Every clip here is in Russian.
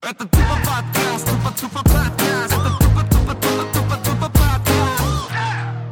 Это тупо подкаст, тупо тупо подкаст, это тупо тупо тупо тупо тупо подкаст.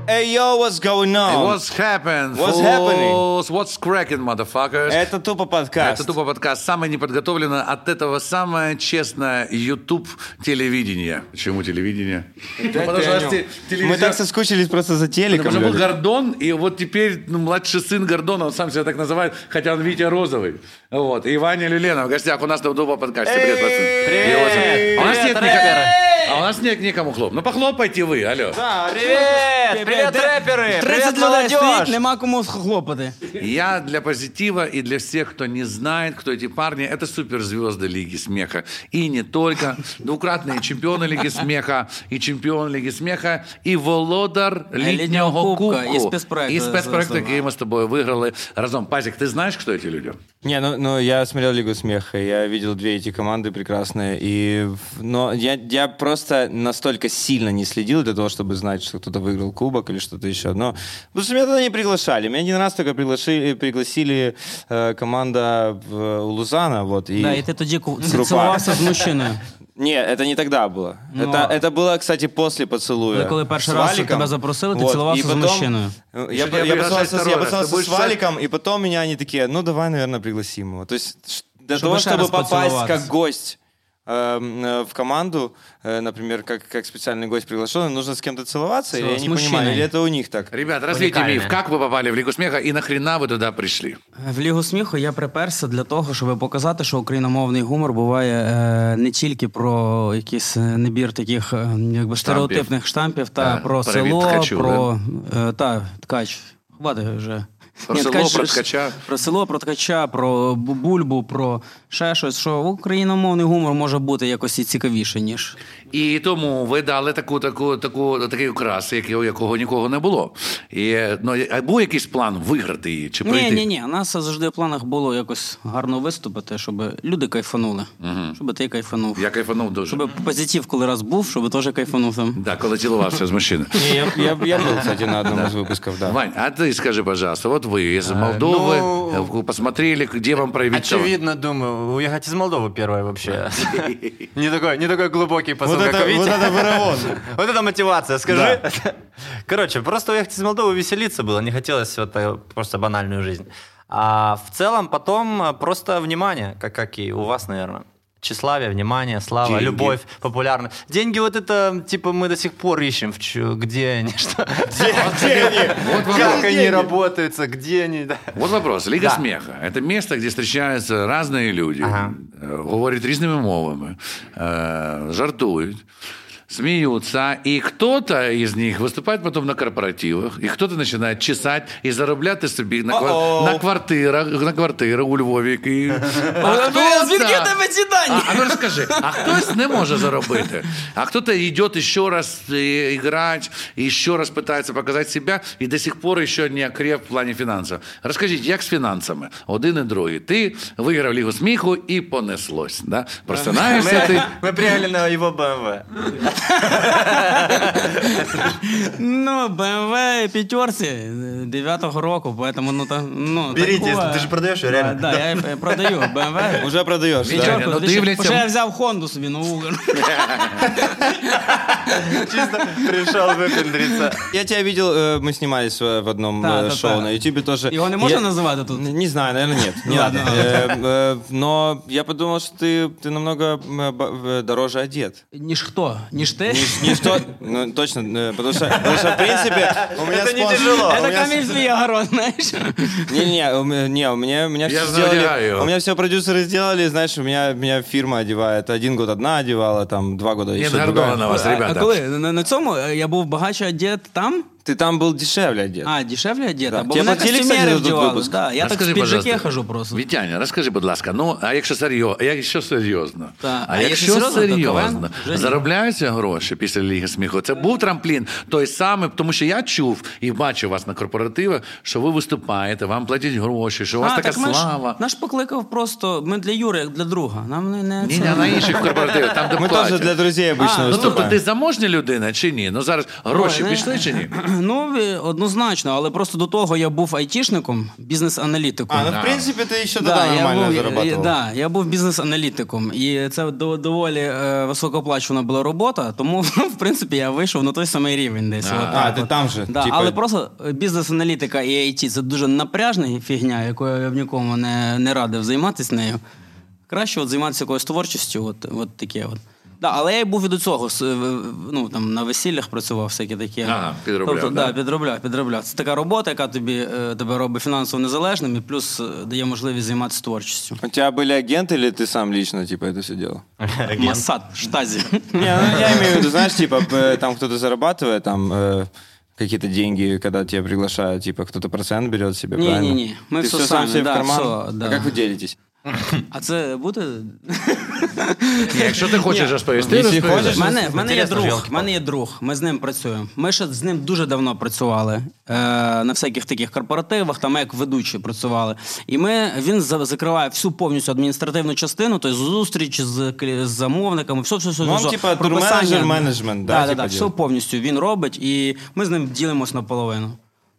Hey yo, what's going on? What's happened? What's fools? happening? What's cracking, motherfuckers? Это тупо подкаст. Это тупо подкаст. Самое неподготовленное от этого самое честное YouTube телевидение. Почему телевидение? Ну, потому что у нас те- Мы так соскучились просто за телеком. Потому что был Лёля. Гордон, и вот теперь ну, младший сын Гордона, он сам себя так называет, хотя он Витя Розовый. Вот. И Ваня Люленов в гостях у нас на Дупа подкасте. Привет, пацаны. Привет! А у нас нет Привет, никому. А у нас нет никому хлоп. Ну похлопайте вы, алло. Привет! Привет, рэперы! 30 Привет, людей стоїть, молодежь! нема кому хлопати. Я для позитива и для всех, кто не знает, кто эти парни, это суперзвезды Лиги Смеха. И не только. Двукратные чемпионы Лиги Смеха, и чемпион Лиги Смеха, и володар літнього літнього кубка. кубка, і спецпроекту. І спецпроекту, який ми з тобою виграли разом. Пазик, ты знаешь, кто эти люди? Не, ну, ну я смотрел Лигу смеха, я видел две эти команды прекрасные, и, но я, я просто настолько сильно не следил для того, чтобы знать, что кто-то выиграл кубок или что-то еще. Но потому что меня туда не приглашали, меня один раз только приглашили, пригласили э, команда в, у Лузана, вот. И... Да, і ти тоді ку- Група. цілувався з мужчиною. Не, это не тогда было. Ну, это, это было, кстати, после поцелуя. Коли- коли перший С раз Валиком. тебя запросили, ты Вот, с потом, мужчиной. э, Если Я, я я раз, поцеловался ты будешь с Валиком, и потом меня они такие, ну давай, наверное, пригласим его. То есть для Чтобы того, чтобы попасть как гость в команду, э, например, как, как специальный гость приглашенный, нужно с кем-то целоваться, или С я не понимаю, мужчиной. или это у них так? Ребят, развейте Уникально. миф. Как вы попали в Лигу Смеха и нахрена вы туда пришли? В Лігу сміху я приперся для того, щоб показати, що україномовний гумор буває е, не тільки про якийсь е, набір таких е, якби стереотипних штампів, та Да, про привіт село, ткачу, про е, та ткач. Хватить вже. Про село, ткач- про ткача. Про село, про ткача, про бу- бульбу, про ще щось, що україномовний гумор може бути якось і цікавіше, ніж. І тому ви дали таку, таку, таку, такий окрас, якого, якого нікого не було. І, ну, а був якийсь план виграти її чи пройти? Ні, ні, ні. У нас завжди в планах було якось гарно виступити, щоб люди кайфанули. Щоб ти кайфанув. Я кайфанув дуже. Щоб позитив, коли раз був, щоб теж кайфанув там. Да, коли цілувався з мужчиною. Не, я, я, я был, кстати, на одном из выпусков, да. Вань, а ты скажи, пожалуйста, вот вы из Молдовы ну, э, посмотрели, где вам проявить талант? Очевидно, думаю, уехать из Молдовы первое вообще. Не такой, не такой глубокий посыл, Вот как это, вот это вырывон. Вот это мотивация, скажи. Короче, просто уехать из Молдовы веселиться было, не хотелось вот э, просто банальную жизнь. А в целом потом э, просто внимание, как, как и у вас, наверное. Тщеславие, внимание, слава, Деньги. любовь, популярность. Деньги вот это, типа, мы до сих пор ищем, в чё- где они, что, как они работаются, где они. Вот вопрос. Лига смеха. Это место, где встречаются разные люди, э, говорят різними мовами, э, жартуют, смеются, и кто-то из них выступает потом на корпоративах, и кто-то начинает чесать и заробляти собі на, ква- О-о. на квартирах, на квартирах у Львові, Києві. Звідки в тебе ці дані? А, а ну розкажи, а хтось не може заробити, а хто-то йде ще раз э, играть, і ще раз питається показати себе, і до сих пор ще не окреп в плані фінансів. Розкажіть, як з фінансами? Один і другий. Ти виграв Лігу сміху і понеслось. Да? Просинаєшся ти. Мы приехали на его БМВ. Ну, BMW п'ятерці 9-го року, поэтому ну там ну Берите, такое. ты же продаешь её, реально? Да, я я продаю BMW. Уже продаешь, да? Витя, ну, дивляться- Вже я взяв Хонду собі нову. Чисто пришел выпендриться. Я тебя видел, э, мы снимались в в одном Да, э, да, шоу да. на Ютубе тоже. Його не можна Я- називати тут? Н- Не знаю, наверное, нет. Ну Не ладно. надо. Э, э, Но я подумал, что ты, ты намного м, б- в- дороже одет. Ніж хто? Ніж ти? Не что, ну точно, э, потому что, потому что в принципе у меня Это не спонсор- тяжело. у Це меня Каміль свій огород, знаєш? Не-не, у меня, не, у меня, у меня Я все знаю, сделали, одеваю его. у меня все продюсеры сделали, знаешь, у меня, меня фирма одевает. Один год одна одевала, там два года Нет еще Гордона другая. на вас, А ребята. коли? На, на цьому е, я був багаче одет там? Ты там был дешевле одет. А, дешевле одет? Да. Бо Тебе мене платили, костюмери кстати, за тут вдівали. випуск? Да, я так Розкажи, в піджаки пожалуйста, хожу просто. Вітяня, розкажи, будь ласка, ну, а якщо серйозно, а якщо серйозно, Та, а а якщо якщо серйозно, то серйозно, КВН вже ні. заробляються гроші після Ліги сміху? Це був трамплін, той самий, тому що я чув і бачив вас на корпоративах, що ви виступаєте, вам платять гроші, що у вас така так ми ж- слава. Наш покликав просто, ми для Юри, як для друга. Нам не, не Ні, це. ні, на інших корпоративах, там, де Мы платять. тоже для друзей обычно А, Ну, тобто выступаем. ти заможня людина чи ні? Ну зараз гроші Ой, не- пішли чи ні? Ну, однозначно, але просто до того я був айтішником, бізнес-аналітиком. А, ну в принципе ты еще Да, нормально е, да, я був бізнес-аналітиком, і це доволі е, високооплачувана була робота, тому в принципі я вийшов на той самий рівень десь. А, От а, ти от. там же, Да, типа- Але просто бізнес-аналітика і IT це дуже напряжна фігня, якою я б нікому не, не радив займатися нею. Краще от займатися якоюсь творчістю, от, от таке от. Да, але я й був і до цього. с- в- в- Ну, там, на весіллях працював всякі такі. Ага, підробляв, Тобто, да? да, підробляв, підробляв. Це така робота, яка тобі е, тебе робить фінансово незалежним і плюс е, дає можливість займатися творчістю. У тебя были агенты или ты сам лично типа это все делал? Масад, штазі. Не, ну я имею в виду, знаешь, типа п- там кто-то зарабатывает там э, какие-то деньги, когда тебя приглашают, типа кто-то процент берет себе, Не, правильно? не, не. Мы Ты всё все сам сами, себе да, в карман? всё, да. А как вы делитесь? А це буде? Ні, Якщо ти хочеш розповісти, розповідай. хочеш, В мене, в мене є друг. В мене є друг. Ми з ним працюємо. Ми ще з ним дуже давно працювали е, на всяких таких корпоративах, там як ведучі працювали. І ми він закриває всю повністю адміністративну частину, тобто зустріч з, з замовниками, все, все, все. Ну, все. типа турменеджер, менеджмент, да, да, да, все повністю він робить, і ми з ним ділимось наполовину.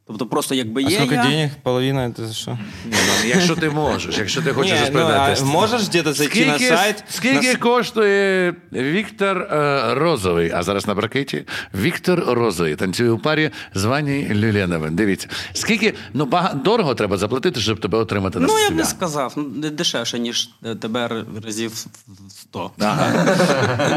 Тобто просто якби А є. сколько я, денег? Половина это за что? Ні, ну, Якщо ти можеш, якщо ти хочеш Не, ну, розповідати. а можешь зайти на Скільки, сайт? скільки на- коштує Віктор е, Розовий, а зараз на бракеті? Віктор Розовий танцює у парі з Вані Люленовим. Дивіться. Скільки, ну, бага, дорого треба заплатити, щоб тебе отримати на Ну, я б не сказав, ну, дешевше, ніж е, тебе разів в 100. Ага.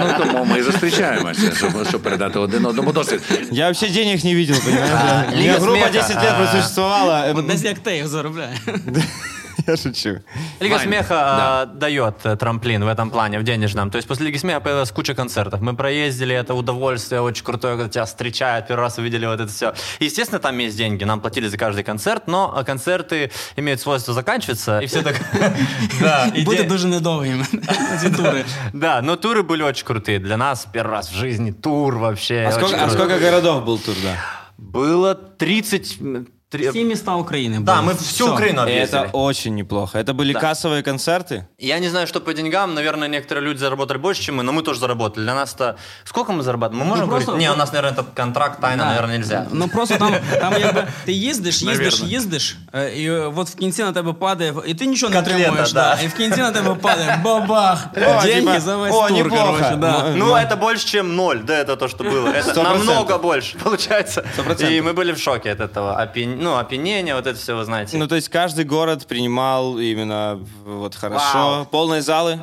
Ну, тому ми і зустрічаємося, щоб, щоб передати один одному досвід. Я вообще денег не видел, понимаешь? У меня Лига группа смеха. 10 лет просуществовала. От десь як ти їх заробляє. Я шучу. Лига Вань, смеха да. а, дает э, трамплин в этом плане, в денежном. То есть после Лиги смеха появилась куча концертов. Мы проездили, это удовольствие очень крутое, когда тебя встречают, первый раз увидели вот это все. Естественно, там есть деньги, нам платили за каждый концерт, но а, концерты имеют свойство заканчиваться, и все так... Да, и Бути де- дуже недовгими ці тури. Да, но туры были очень крутые. Для нас первый раз в жизни тур вообще. А очень сколько, а круто. сколько городов был тур, да? Было 30... м, три- Всі міста України. Да, були. мы всю Все. Украину Это объездили. очень неплохо. Это были Да. кассовые концерты? Я не знаю, что по деньгам. Наверное, некоторые люди заработали больше, чем мы, но мы тоже заработали. Для нас это... Сколько мы зарабатываем? Мы можем Ну, просто- говорить? Не, у нас, наверное, это контракт, тайна, Да. наверное, нельзя. Ну просто там, там якби ти їздиш, їздиш, Навірно. їздиш, е, і е, от в кінці на тебе падає, і ти нічого не Котлета, отримуєш, да. да. і в кінці на тебе падає бабах, О, деньги типа, за весь о, тур, неплохо. короче, да. Ну, Ну, Ну. это больше, чем ноль, да, это то, что было. Это Сто намного процентов. больше, получается. Сто процентов. И мы были в шоке от этого. Опи- ну, опьянение, вот это все, вы знаете. Ну, то есть каждый город принимал именно вот хорошо. Вау. Полные залы?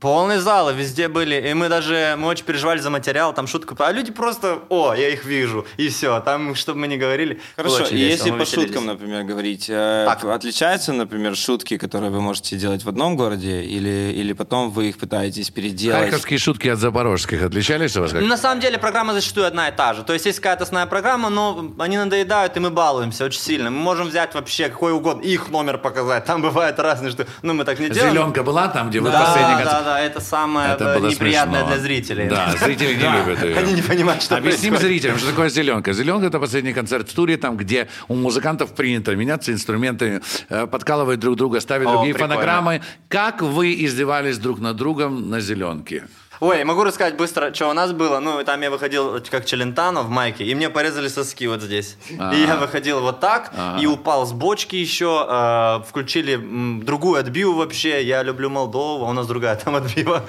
Полные залы везде были. И мы даже, мы очень переживали за материал, там шутку. А люди просто, о, я их вижу. И все. Там, чтобы мы не говорили. Хорошо, и если по веселились. шуткам, например, говорить, э, Так. отличаются, например, шутки, которые вы можете делать в одном городе, или, или потом вы их пытаетесь переделать? Харьковские шутки от запорожских отличались у вас? как? На самом деле программа зачастую одна и та же. То есть есть какая-то основная программа, но они надоедают, и мы балуемся очень сильно. Мы можем взять вообще какой угодно, их номер показать. Там бывает разные, что... Ну, мы так не делаем. Зеленка была там, где вы Да, последний да, концерт? да, это самое Это э, было неприятное смешно. для зрителей. Да, зрители не любят ее. Они не понимают, что Объясним происходит. зрителям, что такое зеленка. Зеленка это последний концерт в туре, там, где у музыкантов принято меняться инструментами, э, подкалывать друг друга, ставить О, другие прикольно. фонограммы. Как вы издевались друг над другом на зеленке? Ой, могу рассказать быстро, что у нас было. Ну, там я выходил как Челентано в майке, и мне порезали соски вот здесь. И я выходил вот так, и упал с бочки еще. э, включили м, другую отбиву вообще. Я люблю Молдову, а у нас другая там отбива.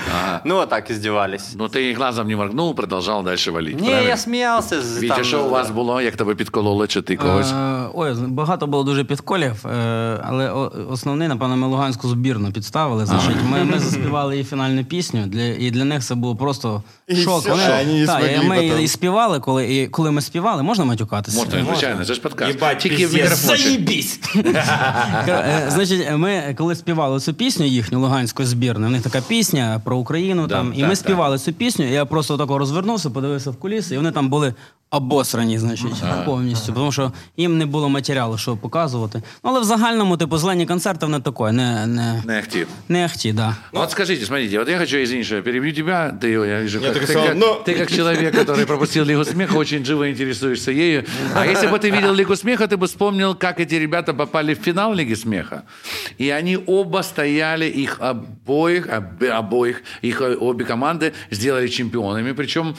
Ну, вот так издевались. Ну, ты и глазом не моргнул, продолжал дальше валить. Не, правильно? я смеялся. з- Вітя, там, що у вас було, як тебе підкололи, чи ти когось? Е, Ой, багато було дуже підколів, е, але о- основний, напевно, ми луганську збірну підставили. Значить, ми, ми заспівали її фінальну пісню, для, і для них це було просто І шок. все, вони не та, змогли і ми потім. і співали, коли, і коли ми співали, можна матюкатися? Можна, звичайно, це ж подкаст. Єбать, Тільки в пиздец. Заїбісь! Е, Значить, ми коли співали цю пісню їхню луганську збірну, в них така пісня про Україну там, і так, ми співали цю пісню, і я просто тако розвернувся, подивився в куліси, і вони там були обосрані, значить, повністю. Тому що їм не було матеріалу, що показувати. Ну, але в загальному, типу, зелені концерти вони такої, не, не, Не актив. не ахті, да. Ну вот скажите, смотрите, вот я хочу, извини, что я перебью тебя, ты, я вижу, Я как, так ты, сказал, как, ну. ты как человек, который пропустил Лигу смеха, очень живо интересуешься ею. А если бы ты видел Лигу смеха, ты бы вспомнил, как эти ребята попали в финал Лиги смеха. И они оба стояли, их обоих, об- обоих, их обе команды сделали чемпионами. Причем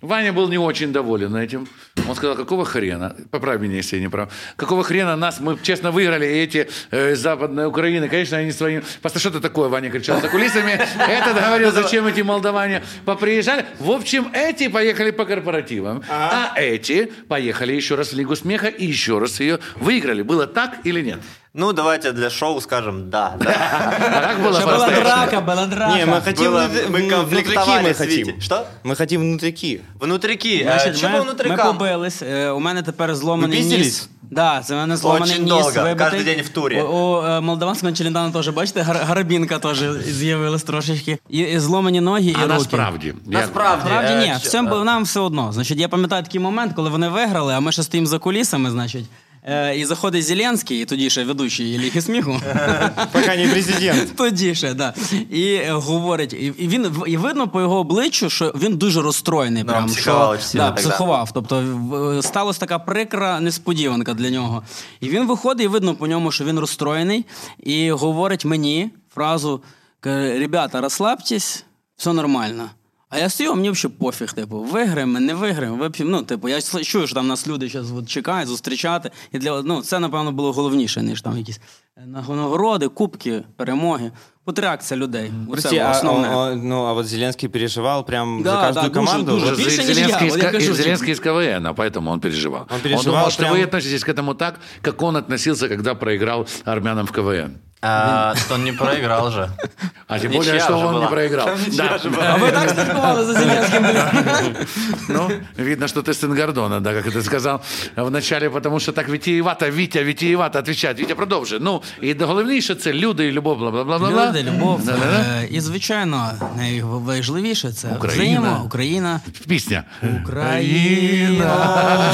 Ваня был не очень доволен этим. Он сказал, какого хрена, поправь меня, если я не прав, какого хрена нас, мы честно выиграли, эти э, западные Украины, конечно, они своим... Просто что-то такое, Ваня кричал за кулисами. Этот говорил, зачем эти молдаване поприезжали. В общем, эти поехали по корпоративам, а эти поехали еще раз в Лигу смеха и еще раз ее выиграли. Было так или нет? Ну, давайте для шоу скажем «да». да. А как было Ще була по-настоящему? драка, була драка. Не, мы хотим Было- внутри- мы внутрики конфликтовали мы с Витей. хотим. Что? Мы хотим внутрики. Внутрики. Значить, Э, Чего ми, ми внутрикам? побились. Е, У мене тепер зломаний Ви ніс. піздились? Да, це в мене зломаний Очень ніс. довго, вибитий. кожен день в турі. У, у е, молдаванського челендана теж, бачите, гар, гарабінка теж з'явилась трошечки. І, і зломані ноги, і А руки. насправді? Як? Насправді. Насправді е, ні, ч- всім бо нам все одно. Значить, я пам'ятаю такий момент, коли вони виграли, а ми ще стоїмо за кулісами, значить. Е, і заходить Зеленський, тоді ще ведучий Ліги сміху. Пока не президент. Тоді ще, да. І е, говорить, і, він і видно по його обличчю, що він дуже розстроєний. Да, прям, психував що, да, психував. Тобто сталася така прикра несподіванка для нього. І він виходить, і видно по ньому, що він розстроєний, і говорить мені фразу: каже, ребята, розслабтесь, все нормально. А я стою, а мені взагалі пофіг, типу, виграємо, не виграємо, вип'ємо. Ну, типу, я с- чую, що там нас люди зараз от чекають, зустрічати. І для ну, це, напевно, було головніше, ніж там якісь е, нагороди, кубки, перемоги. От реакція людей. Оце Прости, а, основне. о- о, ну, а вот Зеленский переживал прям Да, за каждую да, дуже, команду? дуже. Вот Більше, ніж я, Зеленский, от из, я К- кажу, Зеленский из КВН, а поэтому он переживал. Он переживал думал, что прям- вы относитесь к этому так, как он относился, когда проиграл армянам в КВН. А, то он не проиграл же. А тем Ничья более, что же он не была. проиграл. Да. А ви так слідкували за Зеленським? блін? Ну, видно, что ты сын Гордона, да, как ты сказал вначале, потому что так витиевато, Витя, витиевато отвечает. Витя, продовжуй. Ну, і головніше це люди і любов, бла-бла-бла-бла. Люди, любов. Да-да-да. е, І, звичайно, найважливіше це Україна. взаємо, Україна. Песня. Україна.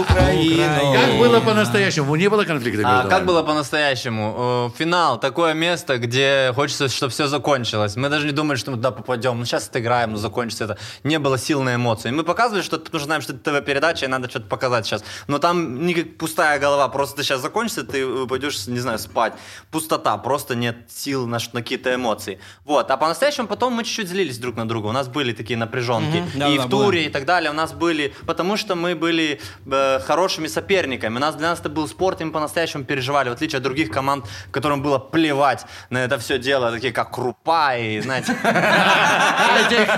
Украина. Как было по-настоящему? Не было конфликта А между как вами? было по-настоящему? Э, Финал, такое место, где хочется, чтобы все закончилось. Мы даже не думали, что мы туда попадем. Ну, сейчас отыграем, ну, закончится это. Не было сил на эмоции. Мы показывали что-то, потому что знаем, что это ТВ-передача, и надо что-то показать сейчас. Но там не как пустая голова, просто ты сейчас закончится, ты пойдешь, не знаю, спать. Пустота, просто нет сил на, на какие-то эмоции. Вот. А по-настоящему потом мы чуть-чуть злились друг на друга. У нас были такие напряженки. Да, и да, в было. туре, и так далее. У нас были, потому что мы были э, хорошими соперниками. У нас для нас это был спорт, и мы по-настоящему переживали, в отличие от других команд, которым было плевать на это все дело, такие как Крупа и, знаете,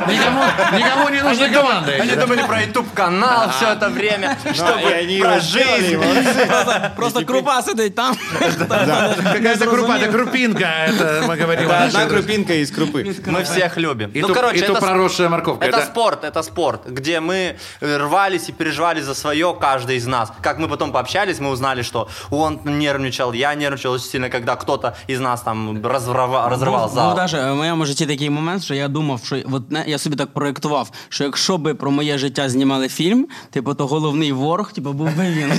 Никому, не нужны команды. они думали про YouTube канал все это время, Ну, чтобы они про жизнь. Просто, крупа сидить там. Какая-то крупа, это крупинка, это мы говорим. Одна крупинка из крупы. Мы всех любим. Ну, короче, это, проросшая морковка. это спорт, это спорт, где мы рвались и переживали за свое, каждый из нас. Как мы потом пообщались, мы узнали, что он нервничал, я нервничал очень сильно, когда кто-то из нас там разрывал, разрывал Був, зал. був даже в моєму житті такий момент, що я думав, що от не, я собі так проєктував, що якщо би про моє життя знімали фільм, типу, то головний ворог, типу, був би він.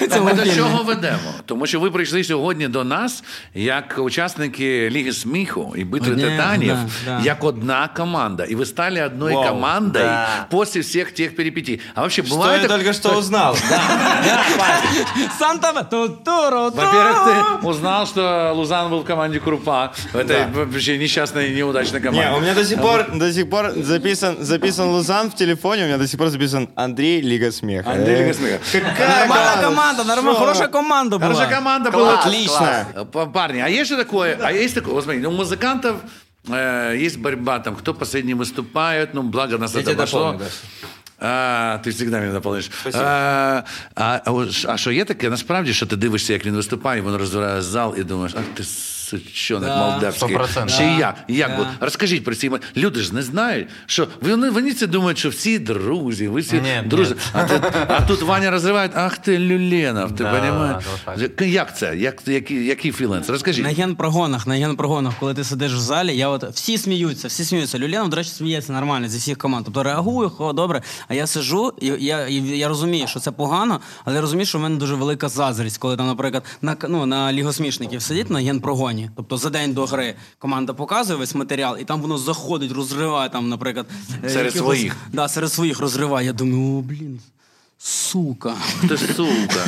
в цьому Ми до фільмі. чого ведемо? Тому що ви прийшли сьогодні до нас як учасники Ліги сміху і битви Одне, титанів, да, да. як одна команда. І ви стали одной Вау, командой да. после всех тех перипетий. А вообще Что бывает... я так- только что узнал. Санта Тутуру, Во-первых, ты узнал, что Лузан был в команде Крупа. В этой вообще несчастной и неудачной команде. Не, у меня до сих пор, до сих пор записан, записан Лузан в телефоне, у меня до сих пор записан Андрей Лига смеха. Андрей Э, Лига смеха. Какая Нормальна команда, нормальна, Что? хороша команда була. Хорошая команда Класс, была. Отлично. Э, Парни, а есть же такое, а есть такое, вот смотри, у музыкантов э, есть борьба, там, кто последний выступает, ну, благо нас Я это обошло. дополню, да. А, ти всегда мене доповниш. А, а, а, от ш- а що є таке, насправді, що ти дивишся, як він виступає, він розбирає зал і думаєш, ах ти Сучонок Да. молдавський. 100%. Ще й як? Як Да. було? Розкажіть про ці Люди ж не знають, що вони, вони це думають, що всі друзі, ви всі Ні, друзі. ні. А, тут, а тут Ваня розриває, ах ти Люленов, ти Да, розумієш? да. Як це? Як, який, який філенс? Розкажіть. На генпрогонах, на генпрогонах, коли ти сидиш в залі, я от всі сміються, всі сміються. Люленов, до речі, сміється нормально зі всіх команд. Тобто реагую, хо, добре. А я сижу, і я, і я розумію, що це погано, але я розумію, що в мене дуже велика заздрість, коли там, наприклад, на ну, на лігосмішників сидять на генпрогоні. Тобто за день до гри команда показує весь матеріал, і там воно заходить, розриває там, наприклад, е, Серед якихось- своїх. Да, серед своїх розриває. Я думаю, о, блін. сука. Ти сука.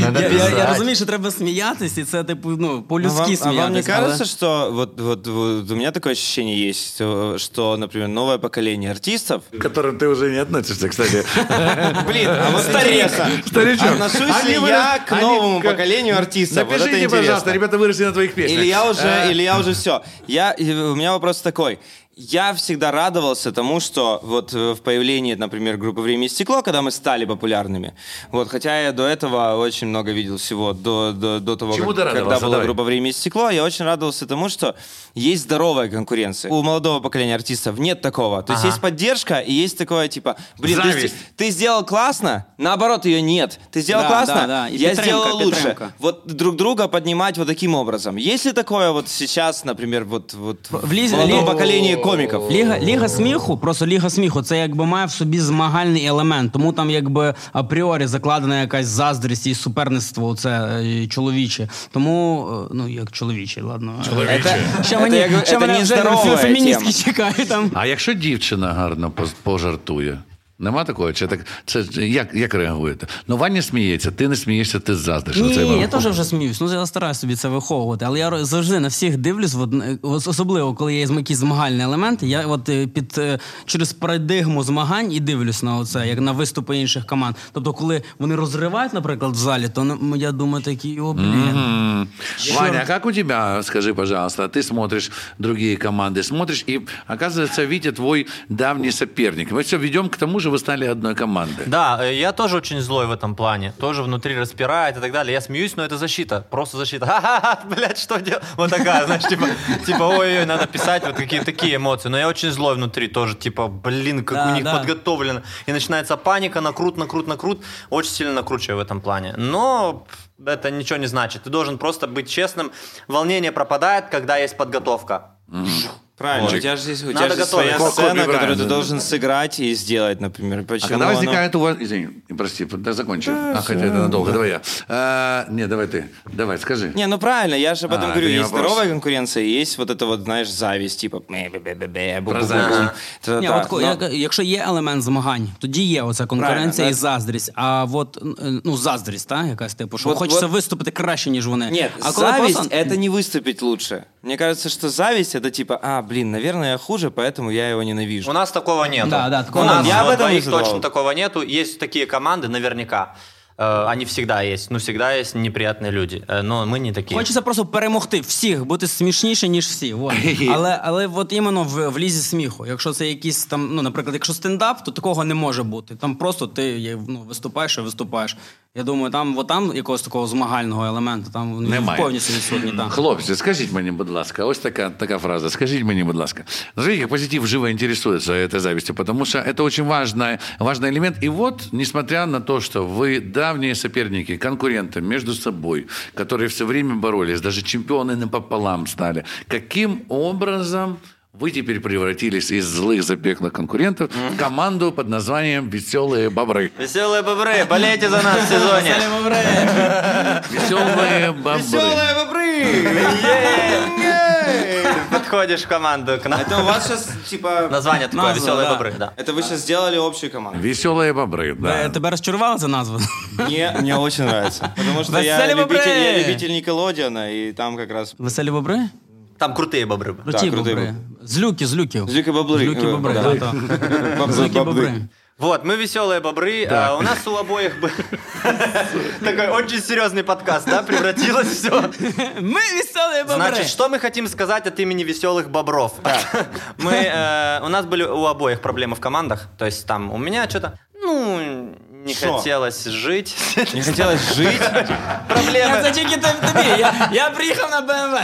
Надо Я, я, я писать. розумію, що треба сміятися, і це типу, ну, А вам, по-людськи а сміятися. вам не кажется, але- что вот, вот, вот у меня такое ощущение есть, э, что, например, новое поколение артистов, К которым ты уже не относишься, кстати. блин, а вот интересно, Старичок. отношусь Они ли вырос- я к они новому как- поколению артистов? Вот это Напишите, интересно. пожалуйста, ребята выросли на твоих песнях. Или я уже, Э, или я уже все. Я, и у меня вопрос такой. Я всегда радовался тому, что вот э, в появлении, например, группы «Время и стекло», когда мы стали популярными, вот, хотя я до этого очень много видел всего, до, до, до того, Чему как- ты когда радовался? была Давай. группа «Время и стекло», я очень радовался тому, что есть здоровая конкуренция. У молодого поколения артистов нет такого. То есть Ага. есть поддержка и есть такое, типа, блин, ты, Зависть. ты сделал классно, наоборот, ее нет. Ты сделал Да, классно, да, да. И я підтримка, сделал лучше. підтримка. Вот друг друга поднимать вот таким образом. Есть ли такое вот сейчас, например, вот, вот В лізі- молодом лі- поколении комиков? Ліга, ліга сміху, просто ліга сміху, це якби має в собі змагальний елемент. Тому там якби апріорі закладена якась заздрість і суперництво це е, чоловіче. Тому, е, ну як чоловіче, ладно. Чоловіче. Це- Ще мені, ще це мене вже феміністки чекають там. А якщо дівчина гарно поз- пожартує? Нема такого? Чи так це як, як реагуєте? Ну Ваня сміється, ти не смієшся, ти заздриш. Ні, Оце ні, я вам. теж вже сміюсь. Ну я стараюся собі це виховувати. Але я ро- завжди на всіх дивлюсь, от, е, ос- особливо коли є якісь змагальні елементи. Я от е, під е, через парадигму змагань і дивлюсь на оце, як на виступи інших команд. Тобто, коли вони розривають, наприклад, в залі, то ну, я думаю, такі о, блін. М. Ваня, а как у тебя, скажи, пожалуйста, ты смотришь другие команды, смотришь, и оказывается, Витя твой давний соперник. Мы все ведем к тому же, вы стали одной командой. Да, э, я тоже очень злой в этом плане. Тоже внутри распирает и так далее. Я смеюсь, но это защита. Просто защита. Ха-ха-ха, блядь, что делать? Вот такая, знаешь, типа, типа, ой-ой, надо писать вот какие-то такие эмоции. Но я очень злой внутри тоже, типа, блин, как Да, у них да. подготовлено. И начинается паника, накрут, накрут, накрут. Очень сильно накручиваю в этом плане. Но это ничего не значит. Ты должен просто быть честным. Волнение пропадает, когда есть подготовка. Правильно, Вот. у тебя же есть у Надо тебя же своя готовиться. сцена, Коби которую Брайант, ты да. должен сыграть и сделать, например. А Почему когда оно- возникает у вас... Извини, прости, да, закончи. а, хотя это надолго, давай я. А, не, давай ты, давай, скажи. Не, ну правильно, я же об этом А, говорю. это не Есть вопрос. здоровая конкуренция, и есть вот это вот, знаешь, зависть, типа... бе-бе-бе-бе-бе, бу-бу-бу-бу. зависть. Та-та-та. Ні, от, ко- Но- як- якщо є елемент змагань, тоді є оця конкуренція Правильно, і да. заздрість. А от е, ну заздрість, та якась типу, що От- хочеться от- виступити краще, ніж вони. Нет, а коли зависть просто- это не выступить лучше. Мне кажется, что зависть это типа, а, блин, наверное, я хуже, поэтому я его ненавижу. У нас такого нету. Да, да, такого у нас нет. Я об вот этом и двоих задавал. точно такого нету. Есть такие команды, наверняка. Э, Они всегда есть. Ну, всегда есть неприятные люди. Э, Но мы не такие. Хочеться просто перемогти всіх, бути смішніше, ніж всі. Вот. Але, але от іменно в, в лізі сміху. Якщо це якийсь там, ну, наприклад, якщо стендап, то такого не може бути. Там просто ти є, ну, виступаєш і виступаєш. Я думаю, там, от там якогось такого змагального елементу, там він Немає. повністю відсутній. Так. Хлопці, скажіть мені, будь ласка, ось така, така фраза. Скажіть мені, будь ласка. Смотрите, как позитив живо интересуется этой завистью, потому что это очень важный, важный элемент. И вот, несмотря на то, что вы давние соперники, конкуренты между собой, которые все время боролись, даже чемпионы напополам стали, каким образом вы теперь превратились из злых запеклых конкурентов в команду под названием «Веселые бобры». Веселые бобры, болейте за нас в сезоне. «Веселые бобры». Веселые бобры! Подходишь в команду к нам. Это у вас сейчас, типа... Название такое, веселые бобры, да. Это вы сейчас сделали общую команду. «Веселые бобры», да. Тебе розчарувала ця назва? Мне, мне очень нравится. Потому что я Веселые бобры! любитель, я любитель Никелодиана, и там как раз... Веселі бобри? Там крутые бобры. Круті крутий бобри. З люки, з люків. З люки бобри. З люки Е, бобри, да. да, так. Бобры, З люки бобры. бобри. Вот, мы веселые бобры. а у нас у обоих бы такой очень серьезный подкаст, да, превратилось все. Ми веселі бобри. Значит, что мы хотим сказать от имени веселых бобров? Мы, э, у нас были у обоих проблемы в командах. То есть там у меня что-то, ну, не Шо? хотелось жить. Не хотелось жить. Я Проблемы. це тільки тобі. Я, я приїхав на БМВ.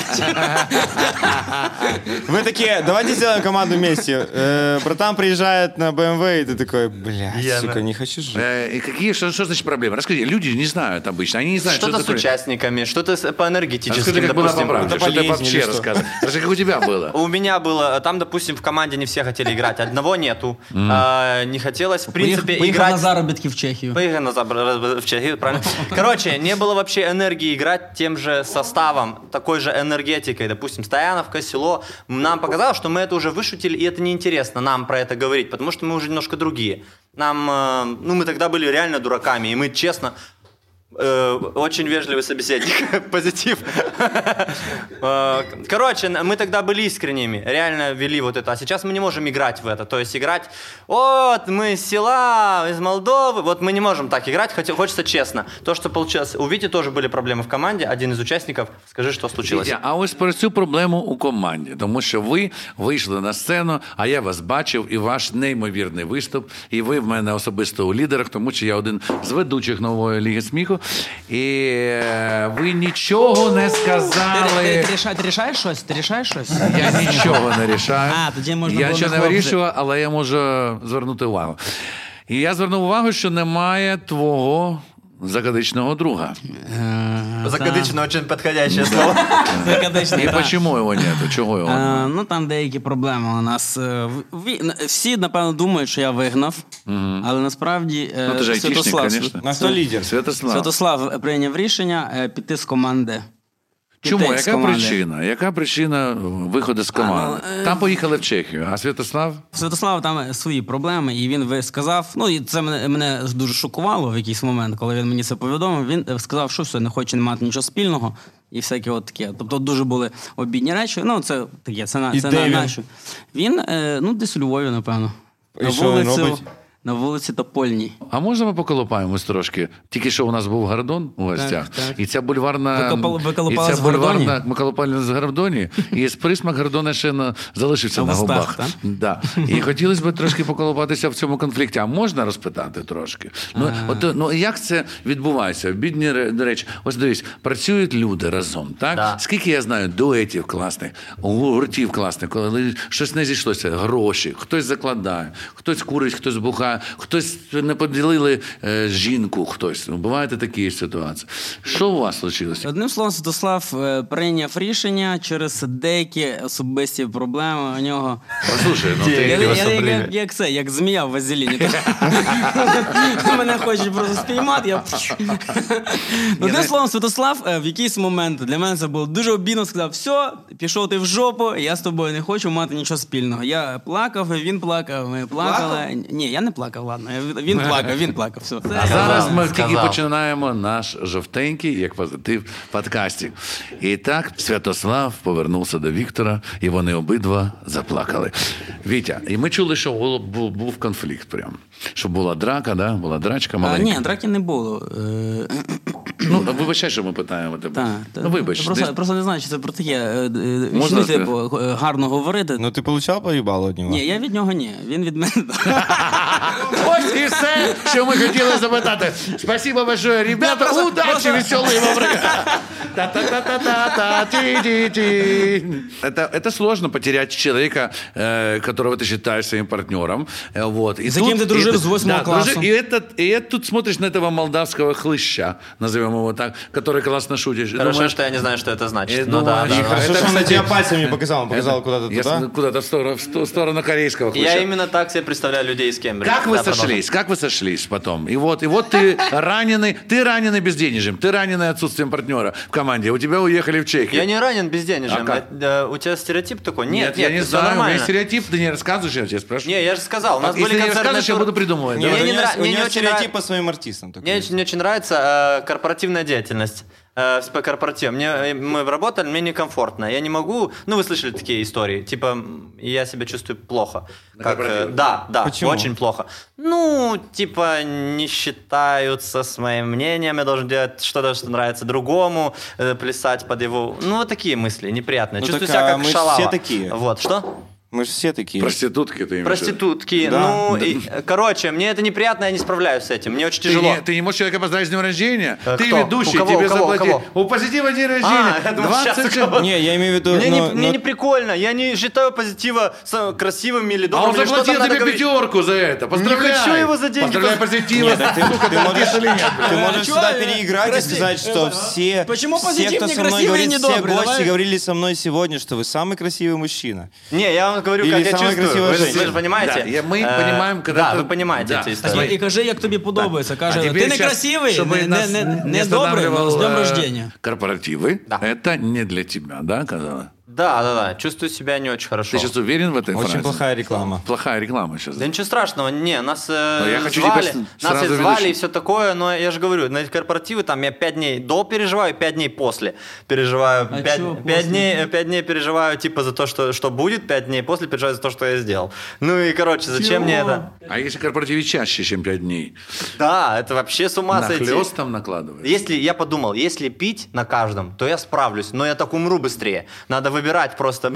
Вы такие, давайте сделаем команду вместе. Э, Братан приезжает на БМВ, и ты такой, блядь, Я сука, на- не хочу жить. Э, И какие, что, что значит проблемы? Расскажи, люди не знают обычно, они не знают, Что-то что с такое. участниками, что-то с- по энергетическим, Расскажи, как было допустим. по правде, это что ты болезнь вообще или что? рассказывай. Расскажи, как у тебя было. У меня было, там, допустим, в команде не все хотели играть, одного нету. А, не хотелось, в принципе, Поїхав на играть. заробітки в Чехію. Поехали назад в Чехию, правильно? Короче, не было вообще энергии играть тем же составом, такой же энергетикой. Допустим, Стояновка, село. Нам показалось, что мы это уже вышутили, и это неинтересно нам про это говорить, потому что мы уже немножко другие. Нам, э, ну, мы тогда были реально дураками, и мы честно очень вежливый собеседник, позитив. Э, Короче, мы тогда были искренними, реально вели вот это. А сейчас мы не можем играть в это. То есть играть, вот, мы из села, из Молдовы. Вот мы не можем так играть, хотя хочется честно. То, что получилось. У Вити тоже были проблемы в команде. Один из участников, скажи, что случилось. Вітя, а ось про цю проблему у команді, тому що ви вийшли на сцену, а я вас бачив, і ваш неймовірний виступ, і ви в мене особисто у лідерах, тому що я один з ведучих нової ліги сміху. І е, ви нічого не Ти, ти, сказали. ти, ти рішаєш щось? Ти рішаєш щось? Я нічого не рішаю. А, тоді можна я було ще не вирішував, але я можу звернути увагу. І я звернув увагу, що немає твого Закадычного друга. Э, Закадичне дуже підходяще слово. І почому його нету? Чого його? Э, ну там деякі проблеми у нас. Э, Всі, напевно, думають, що я вигнав, але насправді ну, е, Святослав Святослав прийняв рішення е, піти з команди. Чому? Яка команди. причина? Яка причина виходу з команди? А, ну, е, Там поїхали в Чехію, а Святослав? Святослав там свої проблеми, і він ви- сказав. Ну і це мене, мене дуже шокувало в якийсь момент, коли він мені це повідомив. Він е, сказав, що все не хоче не мати нічого спільного. І всяке от таке. Тобто дуже були обідні речі. Ну, це таке, це, на- це на наші. Він, е, ну, десь у Львові, напевно. І на що він вулицю, робить? На вулиці Топольній. А можна ми поколупаємось трошки? Тільки що у нас був Гордон у гостях, Так, так. і ця бульварна Ви копали- ви і ця з бульварна ми колупали з Гордоні, і присмак Гордона ще на, залишився На на, губах. так? Да. І хотілося б трошки поколупатися в цьому конфлікті. А можна розпитати трошки? Ну, от, ну як це відбувається? Бідні до речі, ось дивись, працюють люди разом. Так скільки я знаю дуетів класних, гуртів класних, коли щось не зійшлося, гроші, хтось закладає, хтось курить, хтось бухає, хтось не поділили е, жінку, хтось. Ну, Бувають такі ситуації. Що у вас случилося? Одним словом, Святослав е, прийняв рішення через деякі особисті проблеми у нього. Послухай, ну Я, ти я, я, як, як це, як змія в вазеліні. Мене хочуть просто спіймати. Я... Ну, Одним словом, Святослав е, в якийсь момент для мене це було дуже обідно. Сказав: все, пішов ти в жопу, я з тобою не хочу мати нічого спільного. Я плакав, він плакав, ми плакали. Ні, я не плакав, ладно. Він плакав, він плакав. Все. А зараз ми тільки починаємо наш жовтенький, як позитив, подкастик. І так Святослав повернувся до Віктора, і вони обидва заплакали. Вітя, і ми чули, що було- був, був конфлікт прям. Що була драка, да? була драчка А, ні, драки не було. Ну, вибачай, що ми питаємо тебе. Так, ну, вибач. Просто, десь- просто не знаю, чи це про таке. е, е, Можна типу, гарно говорити. Ну ты получал поебало от него? Ні, я від нього ні. Він від мене. Ось і все, що ми хотіли запитати. Спасибо большое, ребята. Удачі, веселої вам Та-та-та-та-та-ти-ти-ти. Это, это сложно потерять человека, э, которого ты считаешь своим партнером. Э, Вот. И С кем ты дружил и- с восьмого да, класса. дружил. И, это, и это тут смотришь на этого молдавского хлыща, назовем его так, который классно шутит. И Хорошо, думаешь, что я не знаю, что это значит. Э, Ну ну, да, а да, и да. хорошо, Хорошо, Это, что он на кстати, тебя пальцем не показал, он показал куда-то я туда. с- куда-то в сторону, в ту- сторону корейского хлыща. Я именно так себе представляю людей из Кембриджа. Как вы Да, сошлись? Как вы сошлись потом? И вот, и вот ты раненый, ты раненый безденежьем, ты раненый отсутствием партнера в команде, у тебя уехали в Чехию. Я не ранен безденежьем. А? Это, у тебя стереотип такой? Нет, нет, я не знаю, у меня нормально. стереотип, ты не рассказываешь, я тебя спрашиваю. Не, я же сказал, у нас А если были не концертные расскажешь, я буду придумывать. Мне не него, нра- у мне не очень стереотип нра- по своим артистам. такой. Мне очень, не очень нравится э, корпоративная деятельность. Э, по корпоративам. Мне, э, мы работали, мне некомфортно. Я не могу... Ну, вы слышали такие истории. Типа, я себя чувствую плохо. На Как, э, да, да, Почему? очень плохо. Ну, типа, не считаются с моим мнением. Я должен делать что-то, что нравится другому, э, плясать под его... Ну, вот такие мысли неприятные. Ну, Чувствую так, себя а как мы шалава. все такие. Вот, что? Мы же все такие. Проститутки ты имеешь? Проститутки. Да. Ну, и, э, короче, мне это неприятно, я не справляюсь с этим. Мне очень Ты тяжело. не, ты не можешь человека поздравить с днем рождения? Э, ты кто? ведущий, У кого? тебе У кого? У заплатили. кого? У позитива день рождения. А, я думал, сейчас у 27. кого-то. Не, я имею в виду... Мне, но- не, мне но- не прикольно, я не считаю позитива с красивым или А добрым. он или что заплатил тебе говорить. пятерку за это. Поздравляю. хочу его за деньги Поздравляю поз- позитива. Нет, ты, ты можешь, ты можешь А сюда переиграть и сказать, что э, все, почему все, кто не со мной и говорит, не все гости говорили со мной сегодня, что вы самый красивый мужчина. Не, я вам говорю, Или как я самая чувствую. красивая Вы, же- женщина. вы же понимаете? Да, я- мы Э, понимаем, когда Да, ты- вы понимаете Да. эти Так, истории. І кажи, як тобі подобається. Каже, А ти теперь не щас, красивий, чтобы не, нас не, не, не добрий, останавливал, але з днем э, рождения. Корпоративы, Да. это не для тебя, да, казала? Да, да, да. Чувствую себя не очень хорошо. Ты сейчас уверен в этой Очень фразе? плохая реклама. Плохая реклама сейчас. Да ничего страшного, не, нас э, я хочу звали, тебя с- нас и звали ведущим. и все такое, но я же говорю, на эти корпоративы там я пять дней до переживаю, пять дней после переживаю. А пять, чё пять после? дней, э, пять дней переживаю типа за то, что, что будет, пять дней после переживаю за то, что я сделал. Ну и, короче, зачем мне это? А если корпоративе чаще, чем 5 дней? Да, это вообще с ума сойти. Нахлёст там накладываешь? Если, я подумал, если пить на каждом, то я справлюсь, но я так умру быстрее. Надо выбирать просто.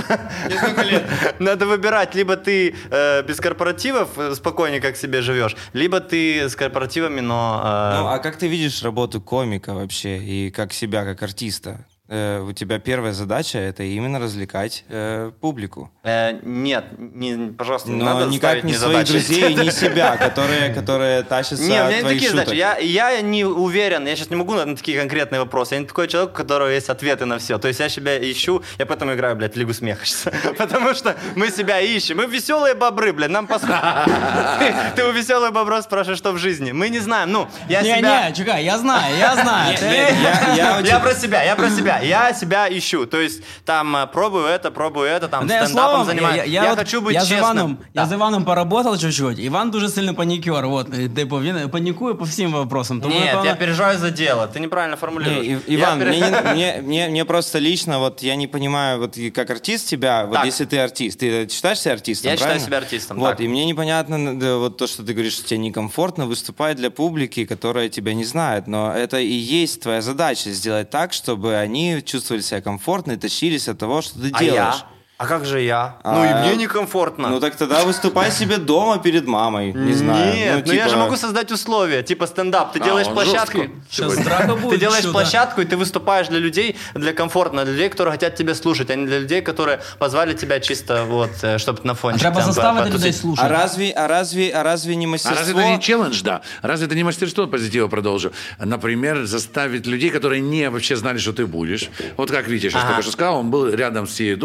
Несколько лет. Надо выбирать, либо ты э, без корпоративов э, спокойнее как себе живешь, либо ты с корпоративами, но... э, Ну, а как ты видишь работу комика вообще и как себя, как артиста? Э, у тебя первая задача это именно развлекать э, публику. э, нет, не, пожалуйста, не Но надо никак не своих задачи. друзей, не себя, которые, которые тащатся Не, у от меня не такие шуток. задачи. Я, я не уверен, я сейчас не могу на, на такие конкретные вопросы. Я не такой человек, у которого есть ответы на все. То есть я себя ищу, я поэтому играю, блядь, в Лигу смеха сейчас. Потому что мы себя ищем. Мы веселые бобры, блядь, нам пос... Ты у веселых бобров спрашиваешь, что в жизни. Мы не знаем. Ну, я себя... ні, чекай, я знаю, я знаю. Я про себя, я про себя Я себя ищу. То есть там э, пробую это, пробую это, там Одним стендапом словом, занимаюсь. я, я, от- хочу быть я з честным. Іваном, Да. я з Іваном поработав чуть-чуть. Іван дуже сильно панікер. От, і, типу, він панікує по всім вопросам. Тому, Нет, напевно, я переживаю за дело. Ты неправильно Не, формулируешь. И- Я Иван, пере- мне, не- мне, мне, мне просто лично, вот я не понимаю, вот и как артист тебя, вот Так. если ты артист, ты считаешь себя артистом, Я считаю правильно? себя артистом, Вот, так. и мне непонятно да, вот то, что ты говоришь, что тебе некомфортно выступать для публики, которая тебя не знает, но это и есть твоя задача, сделать так, чтобы они чувствовали себя комфортно и тащились от того, что ты А делаешь. я? А как же я? А, ну и мне некомфортно. Ну так тогда выступай себе дома перед мамой, не знаю. Нет, ну, я типа- же могу создать условия, типа стендап. Ты А, делаешь площадку. жесткий. Щас драка буде. Ты делаешь площадку, и ты выступаешь для людей, для комфортно, для людей, которые хотят тебя слушать, а не для людей, которые позвали тебя чисто вот, чтобы на фоне. А треба заставити людей А слушати. разве, а разве, а разве не А мастерство? разве это не челлендж, да? Разве это не мастерство позитива продолжу? Например, заставить людей, которые не вообще знали, что ты будешь. Вот как Витя сейчас только что сказал, он был рядом с цією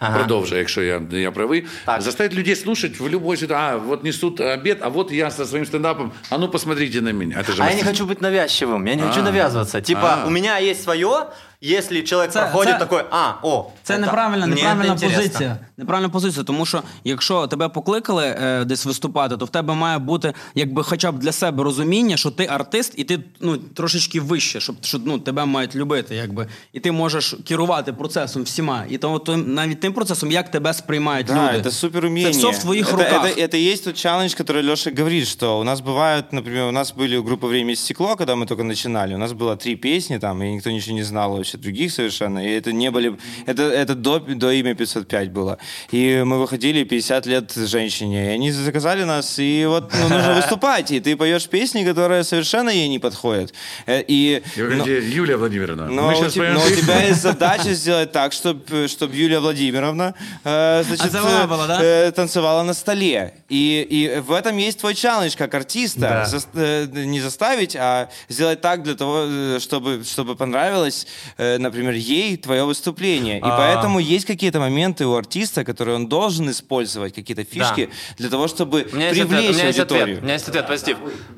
думкою, продовжує, якщо я, я правий. Так. Заставить людей слушать в любой ситуации. А, вот несут обед, а вот я со своим стендапом. А ну, посмотрите на меня. Это же А я не хочу быть навязчивым, я не хочу А. навязываться. Типа, А. у меня есть свое, если человек Це- проходит це- такой, а, о, Це это- неправильна, мне неправильна это интересно. позиція. Неправильна позиція, тому що якщо тебе покликали е, десь виступати, то в тебе має бути якби хоча б для себе розуміння, що ти артист, і ти ну трошечки вище, щоб що, ну, тебе мають любити, якби і ти можеш керувати процесом всіма. І тому то навіть тим процесом, як тебе сприймають Да, люди. это супер умение. Це все в твоїх это, руках. Это, это и есть тот челлендж, который Леша говорит, что у нас бывают, например, у нас были группы «Время и стекло», когда мы только начинали, у нас было три песни там, и никто ничего не знал вообще других совершенно, и это не были, это, это до, до имя 505 было. И мы выходили 50 лет женщине, и они заказали нас, и вот ну, нужно выступать, и ты поешь песни, которые совершенно ей не подходят. Э, И, но- Юлия Владимировна, но, мы у сейчас те- поем но у тебя есть задача сделать так, чтобы чтоб Юлия Владимировна э, значит, А э, була, да? э, танцевала на столе. И, и в этом есть твой челлендж как артиста. Да. Зас- э, не заставить, а сделать так для того, э, чтобы, чтобы понравилось, например, ей твое выступление. И А. поэтому есть какие-то моменты у артиста, которые он должен использовать, какие-то фишки для того, чтобы У меня есть ответ, привлечь у меня есть аудиторию. ответ, у меня есть ответ, позитив.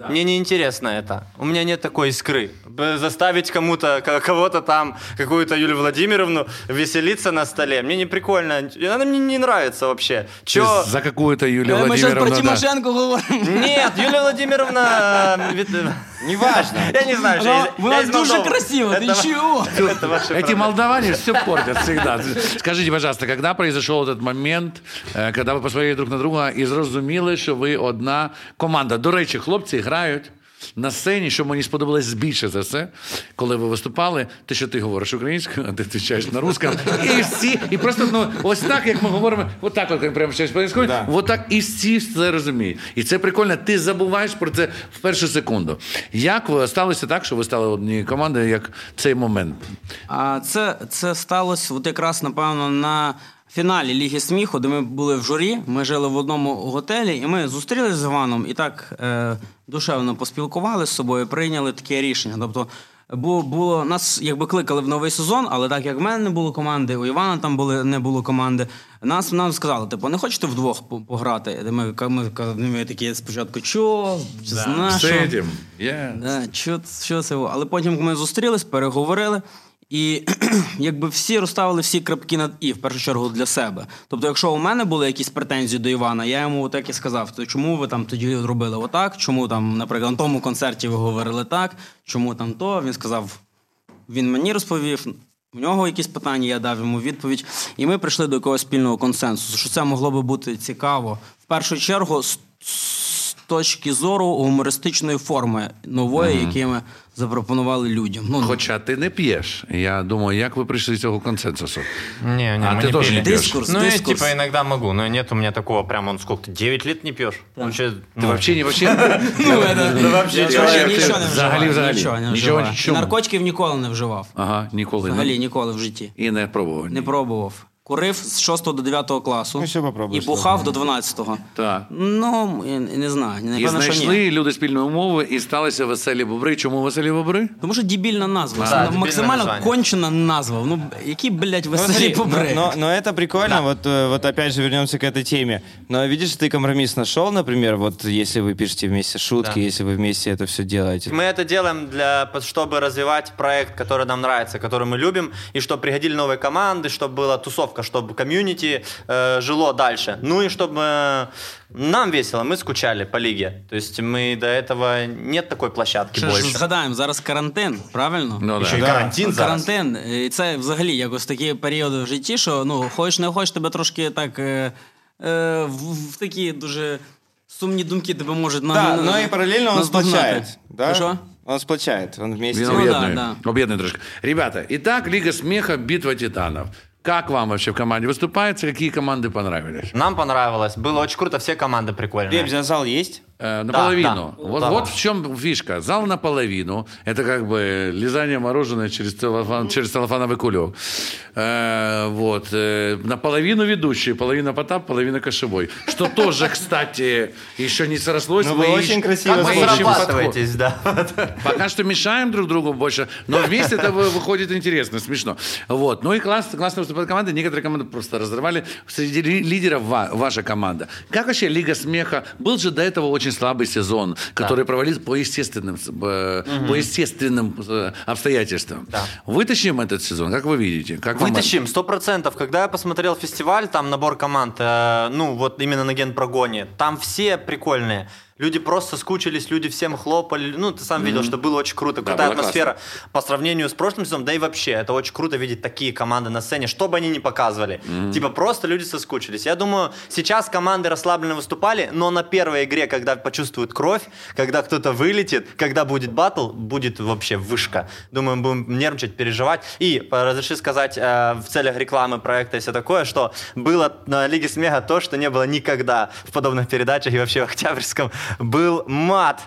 Мне не интересно это. У меня нет такой искры. Заставить кому-то, ко- кого-то там, какую-то Юлию Владимировну веселиться на столе. Мне не прикольно. Она мне не нравится вообще. Чё? За какую-то Юлию Е, Ми зараз про Владимировну. да. Тимошенко говоримо. Нет, Юлия Владимировна... э, вид- Неважно. Я не знаю, что Вона, я из- вона я из дуже Молдовы. красива, ти Это- чого? Это ваши Эти проблемы. молдаване все портят всегда. Скажите, пожалуйста, когда произошел этот момент, е, когда ви посмотрели друг на друга і зрозуміли, що ви одна команда? До речі, хлопці грають. На сцені, що мені сподобалось більше за все, коли ви виступали, те, що ти говориш українською, а ти відповідаєш на русском, і всі, і просто ну ось так, як ми говоримо, от так, от прямо щось по Да. от так і всі це розуміють. І це прикольно. Ти забуваєш про це в першу секунду. Як ви сталося так, що ви стали однією командою, як цей момент? А це, це сталося от якраз, напевно, на фіналі Ліги сміху, де ми були в журі. Ми жили в одному готелі, і ми зустрілися з Іваном і так е, душевно поспілкувалися з собою, прийняли таке рішення. Тобто Бо було нас якби кликали в новий сезон, але так як в мене не було команди, у Івана там були не було команди. Нас нам сказали, типу, не хочете вдвох по- пограти? Ми, ми, ми, ми такі спочатку, чо? Да. С этим. Да, що, що це? було? Але потім ми зустрілись, переговорили. І якби всі розставили всі крапки над і в першу чергу для себе. Тобто, якщо у мене були якісь претензії до Івана, я йому так і сказав: то чому ви там тоді робили отак? Чому там, наприклад, на тому концерті ви говорили так? Чому там то? Він сказав, він мені розповів. У нього якісь питання, я дав йому відповідь, і ми прийшли до якогось спільного консенсусу, що це могло би бути цікаво. В першу чергу, з, з точки зору гумористичної форми нової, які ми запропонували людям. Ну, Хоча ти не п'єш. Я думаю, як ви прийшли до цього консенсусу? Не, не, А мы ты не тоже пили. не пьешь? Дискурс, Ну, я дискурс. типа иногда могу, но нет у меня такого прям, он сколько, 9 лет не пьешь? Вообще, Ти ну, вообще не вообще. Ну, это- вообще Нічого, человек, нічого не ти вживав. взагалі, взагалі. Нічого не Нічого, вживав. чому? Наркотиків ніколи не вживав. Ага, ніколи Взагалі не. ніколи в житті. І не пробував. Не пробував. Курив з 6 до 9 класу. Ну, ще попробуєш, І бухав до 12-го. Так. Ну, я не знаю. І Напевно, що ні. знайшли люди спільної мови і сталися веселі бобри. Чому веселі бобри? Тому що дебільна назва. Да, Це дебільне максимально названня. кончена назва. Ну, які, блядь, Ну, веселі смотри, побри. но, но это прикольно, вот, э, вот опять же вернемся к этой теме. Но видишь, ты компромисс нашел, например, вот если вы пишете вместе шутки, Да. если вы вместе это все делаете. Мы это делаем, для, чтобы развивать проект, который нам нравится, который мы любим, и чтобы приходили новые команды, чтобы была тусовка, чтобы комьюнити э, жило дальше. Ну и чтобы э, нам весело, мы скучали по лиге. То есть мы до этого нет такой площадки Ще ж больше. згадаємо, зараз карантин, правильно? Ну, Еще да. и карантин зараз. Карантин. І це взагалі якось такі періоди в житті, що ну, хочеш не хочеш, тебе трошки так е, е, в, в такі дуже сумні думки тебе можуть на, Да, на- но и параллельно он наздогнати. сплочает. Да? Що? Он сплочает, он вместе. Він Ну, об'єднує. да, Об'єднує трошки. Ребята, итак, Лига смеха, битва титанов. Как вам вообще в команде выступается? Какие команды понравились? Нам понравилось, было очень круто, все команды прикольные. Ребзя, зал есть? Э, наполовину. да. Вот, Да. вот в чем фишка. Зал наполовину. Это как бы лизание мороженого через, целлофан, через целлофановый кулек. Э, вот. Э, наполовину ведущий, половина Потап, половина Кошевой. Что тоже, кстати, еще не срослось. Ну, Мы вы очень красиво мы зарабатываетесь, да. Пока что мешаем друг другу больше, но вместе это вы- выходит интересно, смешно. Вот. Ну и классно, классно выступают команды. Некоторые команды просто разрывали. Среди ли- лидеров ва- ваша команда. Как вообще Лига смеха? Был же до этого очень слабый сезон, который провалился по естественным, э, по естественным э, обстоятельствам. Да. Вытащим этот сезон, как вы видите? Как Вытащим, сто процентов. Когда я посмотрел фестиваль, там набор команд, э, ну вот именно на генпрогоне, там все прикольные. Люди просто скучились, люди всем хлопали. Ну, ты сам видел, что было очень круто. Да, Крутая атмосфера по сравнению с прошлым сезоном. Да и вообще, это очень круто видеть такие команды на сцене, что бы они ни показывали. Типа просто люди соскучились. Я думаю, сейчас команды расслабленно выступали, но на первой игре, когда почувствуют кровь, когда кто-то вылетит, когда будет батл, будет вообще вышка. Думаю, будем нервничать, переживать. И э, разреши сказать э, в целях рекламы проекта и все такое, что было на Лиге Смеха то, что не было никогда в подобных передачах и вообще в Октябрьском, был мат.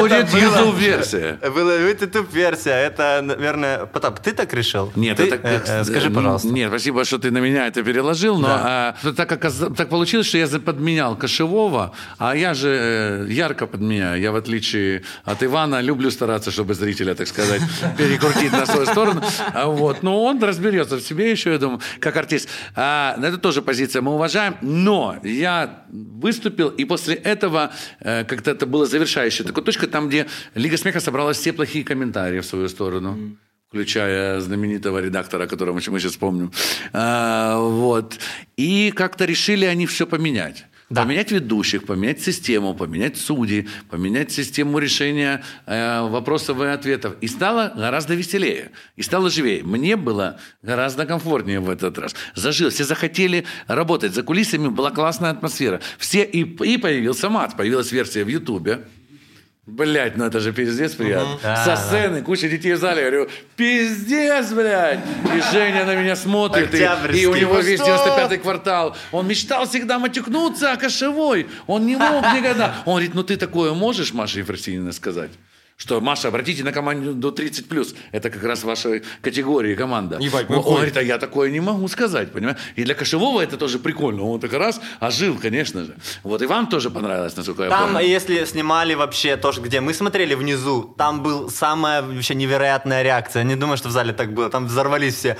Будет YouTube-версия. Была YouTube-версия. Это, наверное... Потап, ты так решил? Нет, это, э, э, скажи, пожалуйста. Нет, спасибо, что ты на меня это переложил, но а, так, как, так получилось, что я подменял Кошевого, а я же э, ярко подменяю. Я, в отличие от Ивана, люблю стараться, чтобы зрителя, так сказать, перекрутить на свою сторону. А Вот. Но он разберется в себе еще, я думаю, как артист. А, это тоже позиция мы уважаем, но я выступил, и после этого э, как-то это было завершающая такая точка, там, где Лига Смеха собрала все плохие комментарии в свою сторону включая знаменитого редактора, которого мы сейчас вспомним. А, вот. И как-то решили они все поменять. Поменять ведущих, поменять систему, поменять судей, поменять систему решения э, вопросов и ответов. И стало гораздо веселее. И стало живее. Мне было гораздо комфортнее в этот раз. Зажил. Все захотели работать. За кулисами была классная атмосфера. Все, и, и появился мат. Появилась версия в Ютубе. Блять, ну это же пиздец приятно. Со сцены куча детей в зале. Я говорю, пиздец, блядь. И Женя на меня смотрит. И, и у него весь что? 95-й квартал. Он мечтал всегда матюкнуться, а кошевой. Он не мог никогда. Он говорит, ну ты такое можешь, Маша Ефросинина, сказать? Что, Маша, обратите на команду до 30+. Это как раз ваша категория команда. Ебать, он, он говорит, а я такое не могу сказать, понимаешь? И для Кошевого это тоже прикольно. Он так раз ожил, конечно же. Вот и вам тоже понравилось, насколько я Там, помню. если снимали вообще то, где мы смотрели внизу, там был самая вообще невероятная реакция. Не думаю, что в зале так было. Там взорвались все.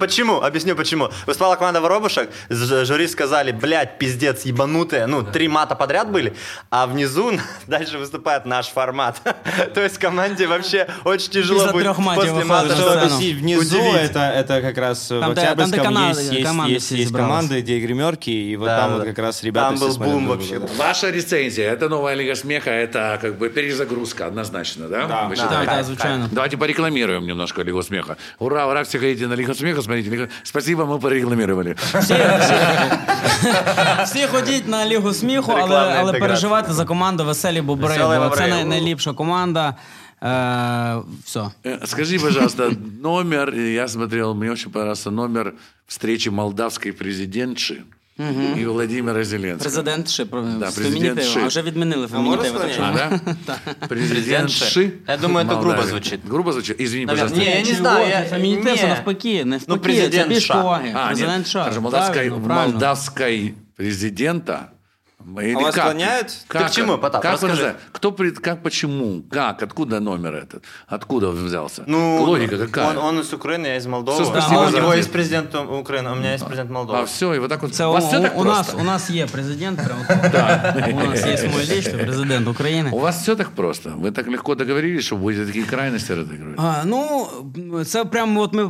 Почему? Объясню почему. Выступала команда воробушек, жюри сказали, блядь, пиздец, ебанутые. Ну, три мата подряд были, а внизу дальше выступает наш формат. То есть команде вообще очень тяжело Из-за будет трех матов после выходишь мата на Чтобы сцену. объяснить, внизу Удивить. это, это как раз в Там, где- там, где Октябрьском каналы- есть, есть, команды есть, все есть собралось. команды, где гримерки, и вот Да, там да, вот да. как раз ребята Там все был смотрят бум друг вообще. друга. Ваша рецензия, это новая Лига Смеха, это как бы перезагрузка однозначно, да? Да. Вы Да, считаете? Да, да, звичайно. Давайте порекламируем немножко Лигу Смеха. Ура, ура, все ходите на Лигу Смеха, смотрите. Лигу- Спасибо, мы порекламировали. Всі, всі ходіть на Лігу сміху, але, Рекламна але інтеграція. переживайте за команду Веселі Бобри, Веселі бо Бобри. це най, найліпша команда. Е, все. Э, Скажи, пожалуйста, номер, я смотрел, мне очень понравился номер встречи молдавской президентши и Владимира Зеленского. Президент ще про Да, фемінітив, президент Ши. а вже відмінили фемінітив. можна так що- А, да? Президентши. Я думаю, это грубо Молдавии. звучит. Грубо звучит? Извини, Наверное. пожалуйста. Не, я не Чого? знаю, я- Фемінітив це не. навпаки, не Ну, навпаки, президент це більш США. поваги. А, президент нет, США. хорошо, молдавской, Правильно, правильно. молдавской президента. Или А вас как? склоняют? Как, Ты к чему, Потап? Как, Расскажи. подожди, кто, пред- как, почему, как, откуда номер этот? Откуда он взялся? Ну, Логика какая? Он, он из Украины, я из Молдовы. Всё, спасибо а у за него ответ. есть президент Украины, у меня есть президент Молдовы. А все, и вот так вот. Це у у, вас все так у, нас, просто? у нас є президент, прямо тут. у нас є Смолічний, президент України. У вас все так просто. Вы так легко договорились, что будете такие крайности разыгрывать. А, ну, це прямо от ми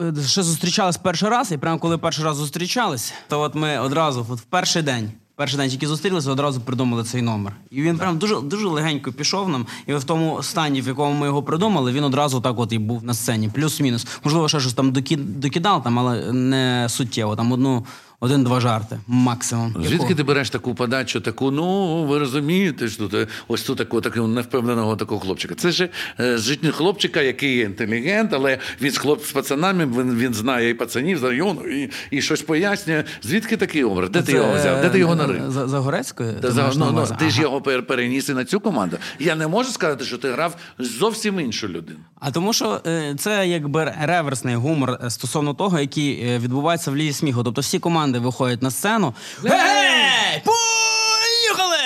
е, ще зустрічались перший раз, і прямо коли перший раз зустрічались, то от ми одразу, от в перший день. Перший день тільки зустрілися, одразу придумали цей номер. І він прям дуже дуже легенько пішов нам. І в тому стані, в якому ми його придумали, він одразу так от і був на сцені. Плюс-мінус. Можливо, ще щось там докидав, там, але не суттєво. Там одну, один-два жарти максимум. Звідки ти береш таку подачу, таку, ну, ви розумієте, що ти, ось тут такого, такого невпевненого такого хлопчика. Це ж е, життя хлопчика, який є інтелігент, але він з хлоп з пацанами, він, він знає і пацанів з району, і, і щось пояснює. Звідки такий образ? Де ти його взяв? Де ти його нарив? е, За, за Горецькою? Та за- ну, ну, ти ж його пер- переніс і на цю команду. Я не можу сказати, що ти грав зовсім іншу людину. А тому, що е, це якби реверсний гумор е, стосовно того, який е, відбувається в лізі сміху. Тобто всі команди виходять на сцену. Гей! Поїхали!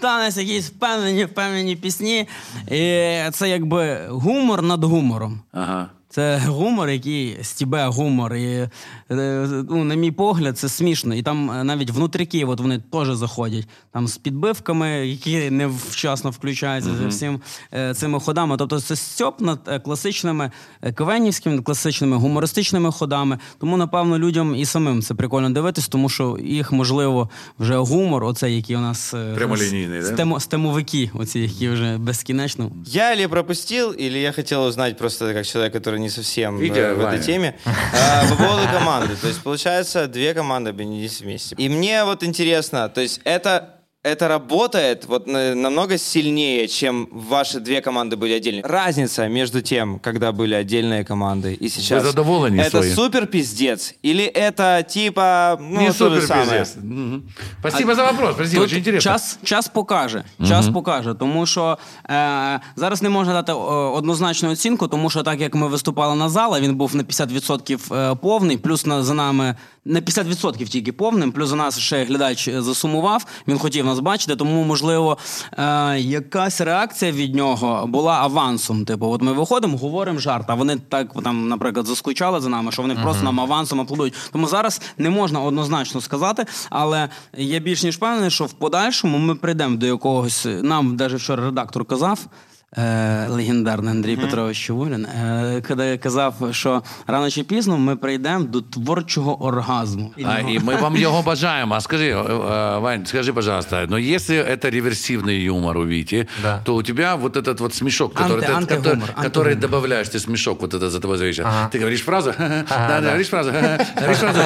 Танець якісь впевнені, впевнені пісні. І це якби гумор над гумором. Ага. Це гумор, який стібе гумор. І, е, ну, на мій погляд, це смішно. І там е, навіть внутріки от вони теж заходять. Там з підбивками, які не вчасно включаються за всім е, цими ходами. Тобто це стьоп над класичними квенівськими, класичними гумористичними ходами. Тому, напевно, людям і самим це прикольно дивитись, тому що їх, можливо, вже гумор, оцей, який у нас Прямолінійний, стемо, стемовики, оці, які вже безкінечно. Я или пропустил, или я хотел узнать просто как человек, который не совсем э, в Ваня. этой теме. По поводу команды. То есть, получается, две команды объединились вместе. И мне вот интересно, то есть это это работает вот на- намного сильнее, чем ваши две команды были отдельные. Разница между тем, когда были отдельные команды и сейчас. Вы задоволены Это своим? супер пиздец или это типа ну Не то же супер самое? пиздец. Мгм. Спасибо за вопрос. Спасибо, очень интересно. Час, час покаже. Час покаже. Тому що е, зараз не можна дати е, однозначну оцінку, тому що так як ми виступали на зала, він був на 50% е, повний, плюс на, за нами на 50% тільки повним, плюс за нас ще глядач е, засумував. Він хотів нас бачити, тому можливо е, якась реакція від нього була авансом. Типу, от ми виходимо, говоримо жарт, а вони так там, наприклад, заскучали за нами, що вони просто нам авансом аплодують. Тому зараз не можна однозначно сказати, але я більш ніж впевнений, що в подальшому ми прийдемо до якогось. Нам навіть вчора редактор казав. Е, легендарний Андрій Петрович Чавулін, е, коли казав, що рано чи пізно ми прийдемо до творчого оргазму. А, и мы вам его бажаем. А скажи, э, э, Вань, скажи, пожалуйста, но если это реверсивный юмор у Вити, Да. то у тебя вот этот вот смешок, который, Анти- ты, антигумор, который, антигумор. который добавляешь, ты смешок вот этот за тобой зависит. Ага. Ты говоришь фразу, да, да, да. говоришь фразу, говоришь фразу,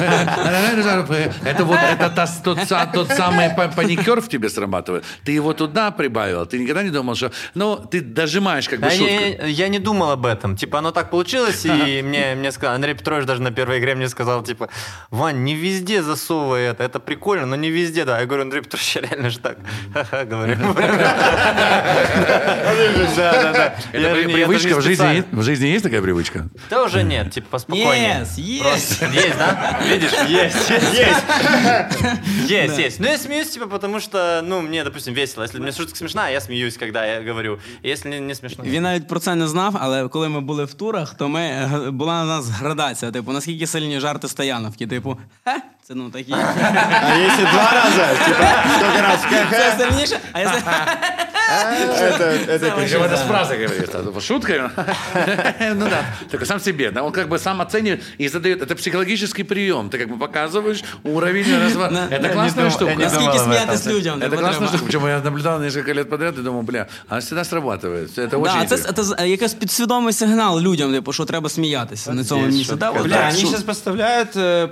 это вот это та- тот, са- тот самый па- паникер в тебе срабатывает. Ты его туда прибавил, ты никогда не думал, что, ну, ты дожимаешь как бы Да шутку. я, я не думал об этом. Типа, оно так получилось, и мне, мне сказал, Андрей Петрович даже на первой игре мне сказал, типа, Вань, не везде засовывай это, это прикольно, но не везде, да. Я говорю, Андрей Петрович, я реально же так, ха-ха, говорю. Да, да, да. Это привычка в жизни, есть- в жизни есть такая привычка? Да уже нет, типа, поспокойнее. Yes. Просто есть, да? Видишь? Есть, есть. Есть, есть. Ну, я смеюсь, типа, потому что, ну, мне, допустим, весело. Если мне шутка смешная, я смеюсь, когда я говорю. Если не, не смешно... Він навіть про це не знав, але коли ми були в турах, то ми е, була у нас градація. Типу, наскільки сильні жарти стояновки. Типу, хе, це ну такі. А если два раза, типа, сколько раз? Це сильніше, а якщо Это, это Причем это с фразой говорит, а шутка. Ну да, только сам себе. да, Он как бы сам оценивает и задает. Это психологический прием. Ты как бы показываешь уровень разва- Это классная думал- штука. я не наскільки думал об сміятись этом. людям. Это типу, классная треба. штука. Причем я наблюдал несколько лет подряд и думал, бля, она всегда срабатывает. Это очень Да, це, интересно. це якийсь підсвідомий сигнал людям, типу, що треба сміятися на цьому Здесь місці. Да, шутка. от Бля, так, они що- сейчас поставляют, э,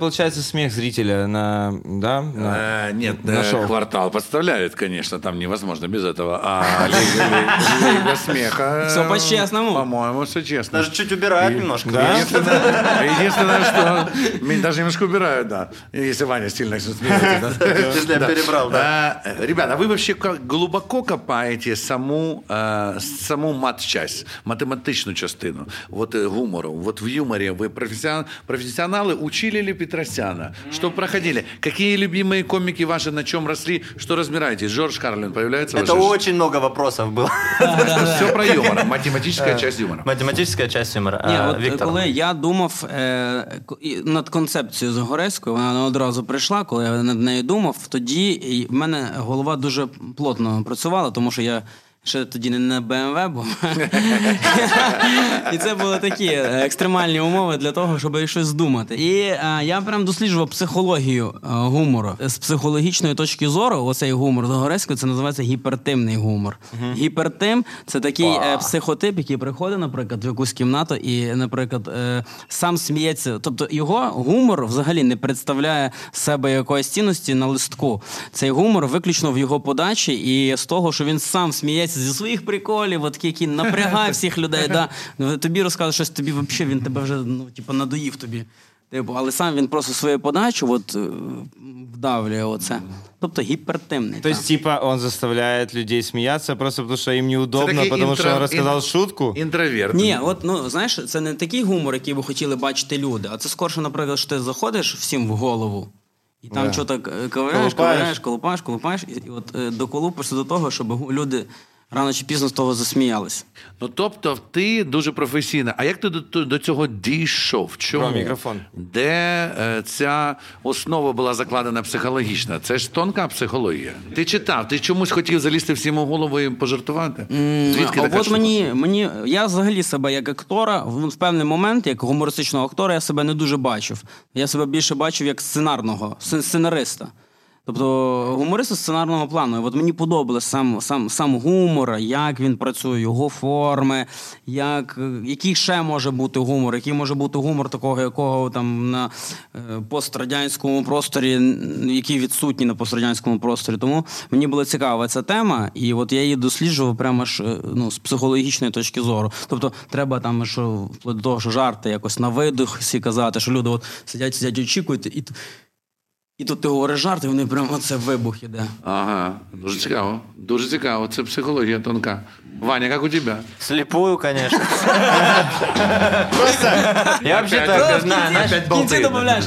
зрителя на, да, на- Э, Нет, на э, шоу. квартал подставляет, конечно, там невозможно без этого. А Лига, смеха... Всё по-честному. По-моему, все честно. Даже чуть убирают немножко. Да? Единственное, что меня даже немножко убирают, да. Если Ваня сильно смеется. Если я перебрал, да. А, Ребята, а вы вообще как глубоко копаете саму, саму мат-часть, математичну частину, от е, гумору. Вот в юморе вы профессион- профессионалы учили ли Петросяна? Что проходили? Какие любимые комики ваши, на чем росли? Что разбираетесь? Жорж Карлин появляется? в Это вашей очень много вопросов было. Все про юмор, математическая часть юмора. Математическая часть юмора. Ні, А, от Виктор. коли я думав е, ко- і над концепцією Загорецькою, вона одразу прийшла, коли я над нею думав, тоді і в мене голова дуже плотно працювала, тому що я. Ще тоді не на БМВ був. і це були такі екстремальні умови для того, щоб щось здумати. І е, я прям досліджував психологію е, гумору. З психологічної точки зору, оцей гумор Загорецької, це називається гіпертимний гумор. Гіпертим це такий е, психотип, який приходить, наприклад, в якусь кімнату і, наприклад, е, сам сміється. Тобто його гумор взагалі не представляє себе якоїсь цінності на листку. Цей гумор виключно в його подачі і з того, що він сам сміється зі своїх приколів, от, який напрягає всіх людей. Да. Ну, Тобі розказує щось, тобі взагалі він тебе вже ну, типу, надоїв тобі. Типу, але сам він просто свою подачу от, е, вдавлює оце. Тобто гіпертимний. То есть, типа, он заставляет людей смеяться просто потому, что им неудобно, что інтро- он рассказал ін- шутку? Інтроверт. Ні, от ну знаєш, це не такий гумор, який би хотіли бачити люди, а це скорше, наприклад, що ти заходиш всім в голову. І там Да. що так ковиряєш, Колупаєш. ковиряєш, колупаєш, колупаєш, і, і от е, доколупишся до того, щоб люди рано чи пізно з того засміялись. Ну тобто, ти дуже професійна. А як ти до, до цього дійшов? Чому? Про мікрофон. Де е, ця основа була закладена психологічна? Це ж тонка психологія. Ти читав, ти чомусь хотів залізти всім у голову і пожартувати? Звідки а така от штука? мені, мені, я взагалі себе як актора, в, в певний момент, як гумористичного актора, я себе не дуже бачив. Я себе більше бачив як сценарного, сцен- сценариста. Тобто гумориста сценарного плану. От мені подобалось сам, сам, сам гумор, як він працює, його форми, як, який ще може бути гумор, який може бути гумор такого, якого там на е, пострадянському просторі, який відсутній на пострадянському просторі. Тому мені була цікава ця тема, і от я її досліджував прямо ж е, ну, з психологічної точки зору. Тобто, треба там, що вплоть до того, що жарти якось на видих всі казати, що люди от сидять, сидять, очікують, і, і тут ти говориш жарт, і вони прямо це вибух іде. Ага, дуже цікаво. Дуже цікаво. Це психологія тонка. Ваня, як у тебе? Слепую, конечно. Я вообще так знаю, знаешь, В кінці додаєш.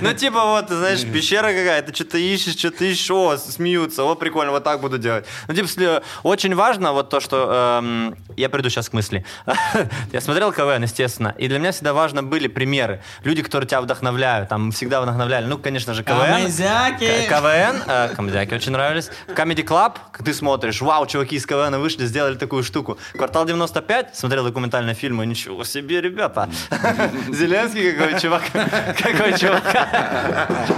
Ну, типа, вот, знаешь, пещера какая-то, что-то ищешь, что-то ищешь, о, смеются, о, прикольно, вот так буду делать. Ну, типа, сли- очень важно вот то, что... эм, я приду сейчас к мысли. я смотрел КВН, естественно, и для меня всегда важно были примеры. Люди, которые тебя вдохновляют, там, всегда вдохновляли. Ну, конечно же, КВН. Камызяки. К- КВН, э, Камзяки очень нравились. Comedy Club, как ты смотришь, вау, чуваки из КВН вышли, сделали такую штуку. Квартал 95, смотрел документальные фильмы, ничего себе, ребята. Зеленский какой чувак, какой чувак.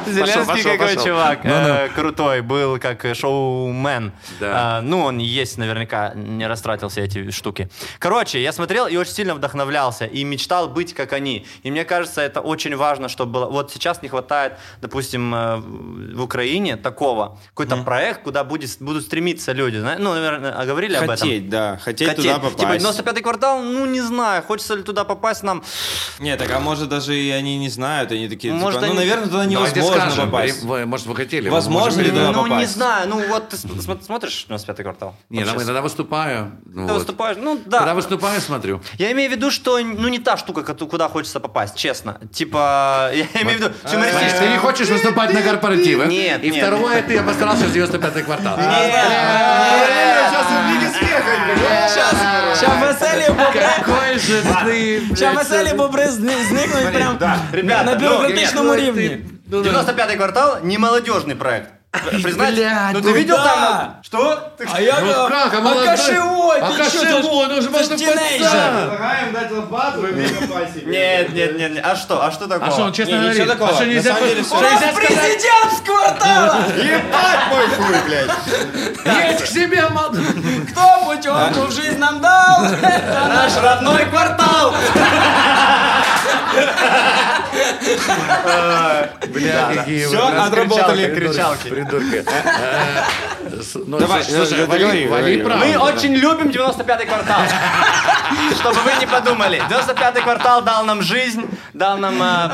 Зеленский какой чувак, Ну-ну. э, крутой, был как э, шоумен. А, Ну, он есть наверняка, не растратил все эти штуки. Короче, я смотрел и очень сильно вдохновлялся, и мечтал быть как они. И мне кажется, это очень важно, чтобы было... Вот сейчас не хватает, допустим, э, в Украине такого, какой-то проект, куда будет, будут стремиться люди. Ну, наверное, а, говорили об этом? Хотеть, да. Хотеть, Хотеть. туда попасть. Типа 95-й квартал, ну не знаю, хочется ли туда попасть нам. Нет, так а может даже и они не знают, они такие, Может, типа, ну, они- наверное, туда невозможно скажем, попасть. вы- может, вы хотели. Возможно ли туда ну не попасть? знаю, ну вот ты см- см- смотришь 95-й квартал? Не, Вот ну, иногда выступаю. ну, Ты вот. выступаешь, ну да. Когда выступаю, смотрю. Я имею в виду, что ну не та штука, куда хочется попасть, честно. Типа, я имею в виду, Ты не хочешь выступать на корпоративах. Нет, И нет. второе, ты обосрался в 95-й квартал. Ща веселі бобри, Какой же ты, ща блядь, веселі бобри зни- зникнуть прям Ребята, на ну, бюрократичному нет, ну, рівні. 95-й квартал не молодежный проект. Признать? блядь, ну ты ну видел да. там? Что? Ты- А я Ну говорю, как, а а молодой? кошевой, А ты чё, ты ж- кошевой, же ты ж просто тинейджер. пацан. Предлагаем дать лопату. Нет, нет, нет. А что? А что такого? А что, он честно говорит? такого. А что нельзя. У что нас президент з квартала! Ебать мой хуй, блядь. Есть к себе, мол- Кто путевку в жизнь нам дал? Это наш родной квартал! Бля, какие блядь, отработали. кричалки, Придурки. Э, с- ну, Давай, слушай, э, вали-. Мы очень любим 95-й квартал. Чтобы вы не подумали. 95-й квартал дал нам жизнь, дал нам... э,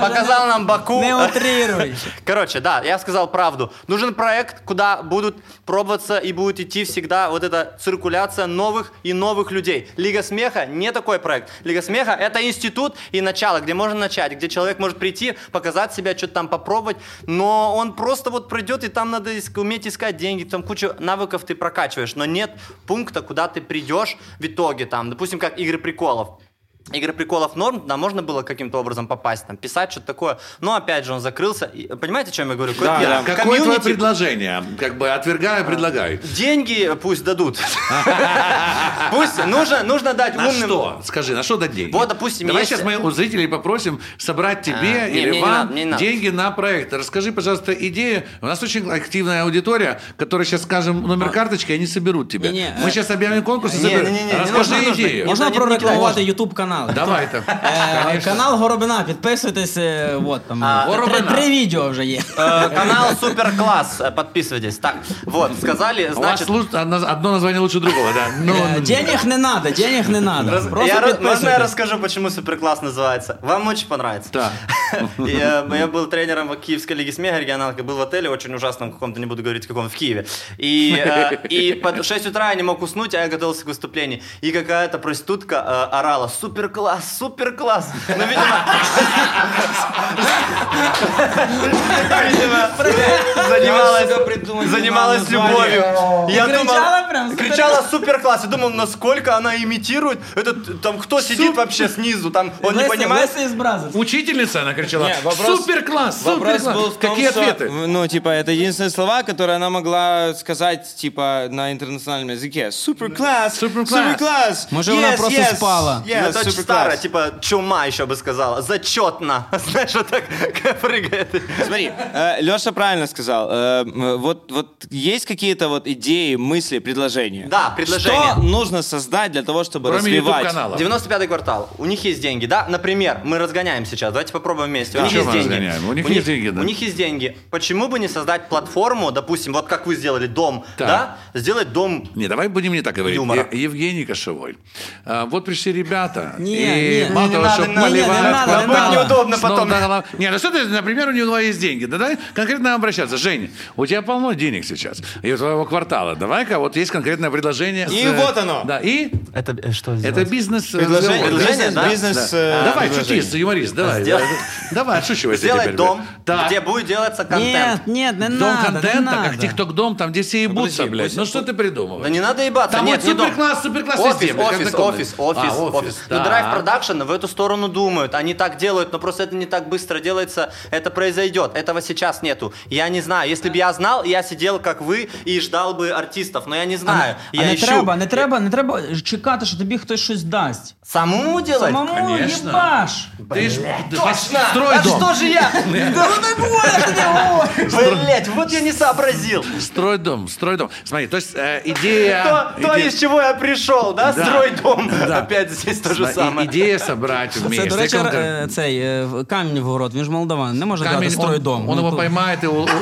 Показал нам Баку. Не утрируй. Короче, да, я сказал правду. Нужен проект, куда будут пробоваться и будет идти всегда вот эта циркуляция новых и новых людей. Лига смеха не такой проект. Лига смеха это институт и начало, где можно начать, где человек может прийти, показать себя, что-то там попробовать, но он просто вот придет, и там надо уметь искать деньги, там кучу навыков ты прокачиваешь, но нет пункта, куда ты придешь в итоге, там, допустим, как игры приколов. Игры приколов норм, да, можно было каким-то образом попасть, там, писать что-то такое. Но опять же он закрылся. И, понимаете, о чем я говорю? Какой Да, да. Какое твое Комьюнити- предложение? Как бы отвергаю, предлагаю. Деньги пусть дадут. Пусть нужно, нужно дать На умным. что? Скажи, на что дать деньги? Вот, допустим, Давай сейчас мы у зрителей попросим собрать тебе А, не, или вам деньги на проект. Расскажи, пожалуйста, идею. У нас очень активная аудитория, которая сейчас скажем номер карточки, они соберут тебя. Мы сейчас объявим конкурс и соберем. не, не, не, не Расскажи идею. Можна не- не прорекламувати кидай. ютуб канал. Давай то. Канал Горобина, підписуйтесь, е, от там. А, три- Горобина. Три відео вже є. Э, Канал Супер Класс. Э, Подписывайтесь. Так, вот, сказали, У вас значит... лу- одно одно название лучше другого, да. Ну, Е, Денег не надо, денег не надо. раз- Просто я, раз- можно я підписуйтесь. расскажу, почему Супер Класс называется? Вам очень понравится. Да. Я, я был тренером в Киевской лиге смеха регионалки, был в отеле очень ужасном каком-то, не буду говорить каком, в Киеве. И, э, и под 6 утра я не мог уснуть, а я готовился к выступлению. И какая-то проститутка э, орала «Супер класс, супер класс!» Ну, видимо... Видимо, занималась, занималась любовью. Я И кричала «Супер супер класс. Я думал, насколько она имитирует. Этот, там, кто сидит вообще снизу, там, он не понимает. Учительница, она кричала, супер класс, супер Вопрос класс. был в том, Какие ответы? ну, типа, это единственные слова, которые она могла сказать, типа, на интернациональном языке. Супер класс! Супер класс. Супер! Может, она просто спала. Ну, супер старое, типа чума еще бы сказала. Зачетно. Знаешь, вот так прыгает. Смотри, Леша правильно сказал. Э, вот, вот есть какие-то вот идеи, мысли, предложения. Да, предложения. Что нужно создать для того, чтобы Кроме развивать? YouTube-канала. 95-й квартал. У них есть деньги, да? Например, мы разгоняем сейчас. Давайте попробуем вместе. Да. У них есть деньги. У них есть деньги, да. У них есть деньги. Почему бы не создать платформу, допустим, вот как вы сделали дом, да? Сделать дом Не, давай будем не так говорить. Евгений Кошевой. А, вот пришли ребята. Не, и не, мало не того, надо, что не надо, поливают, не надо, не надо. Неудобно потом. Не, ну что ты, например, у него есть деньги. Да давай конкретно обращаться. Женя, у тебя полно денег сейчас. И у твоего квартала. Давай-ка, вот есть конкретное предложение. И с, э, вот оно. Да, и Это э, что это бизнес. э, Предложение, предложение, да? бизнес, Да. Давай, шутист, юморист, давай. Давай, отшучивайся Сделать теперь. дом, где будет делаться контент. Нет, нет, не Дом надо, не контента, как. TikTok-дом, там, где все ебутся, блядь. пусть- Ну что ты придумываешь? Да не надо ебаться. Там Нет, вот не суперкласс, суперкласс Офис, блядь, офис, однокомнатный. офис, офис, А, офис. Drive Production в эту сторону думают. Они так делают, но просто это не так быстро делается. Это произойдет. Этого сейчас нету. Я не знаю. Если бы я знал, я сидел, как вы, и ждал бы артистов. Но я не знаю. А я не ищу. треба, не треба, не треба чекати, що тобі хтось щось дасть. Самому делать? Самому конечно. їбаш. Ты ж Точно! строй а дом. что же я? Да ну не будеш ти говориш. Блять, вот я не сообразил. Строй дом, строй дом. Смотри, то есть э, идея... То, из чего я пришел, да? Да. Строй дом. Да. Опять здесь то же Сма- и- самое. Идея собрать Це, вместе. до речі, конкрет- е, цей е, в- камінь в город, він ж молдаван, не може Камень, дати строй Он, дом. он Ну, его то- поймает и, у- у- и положит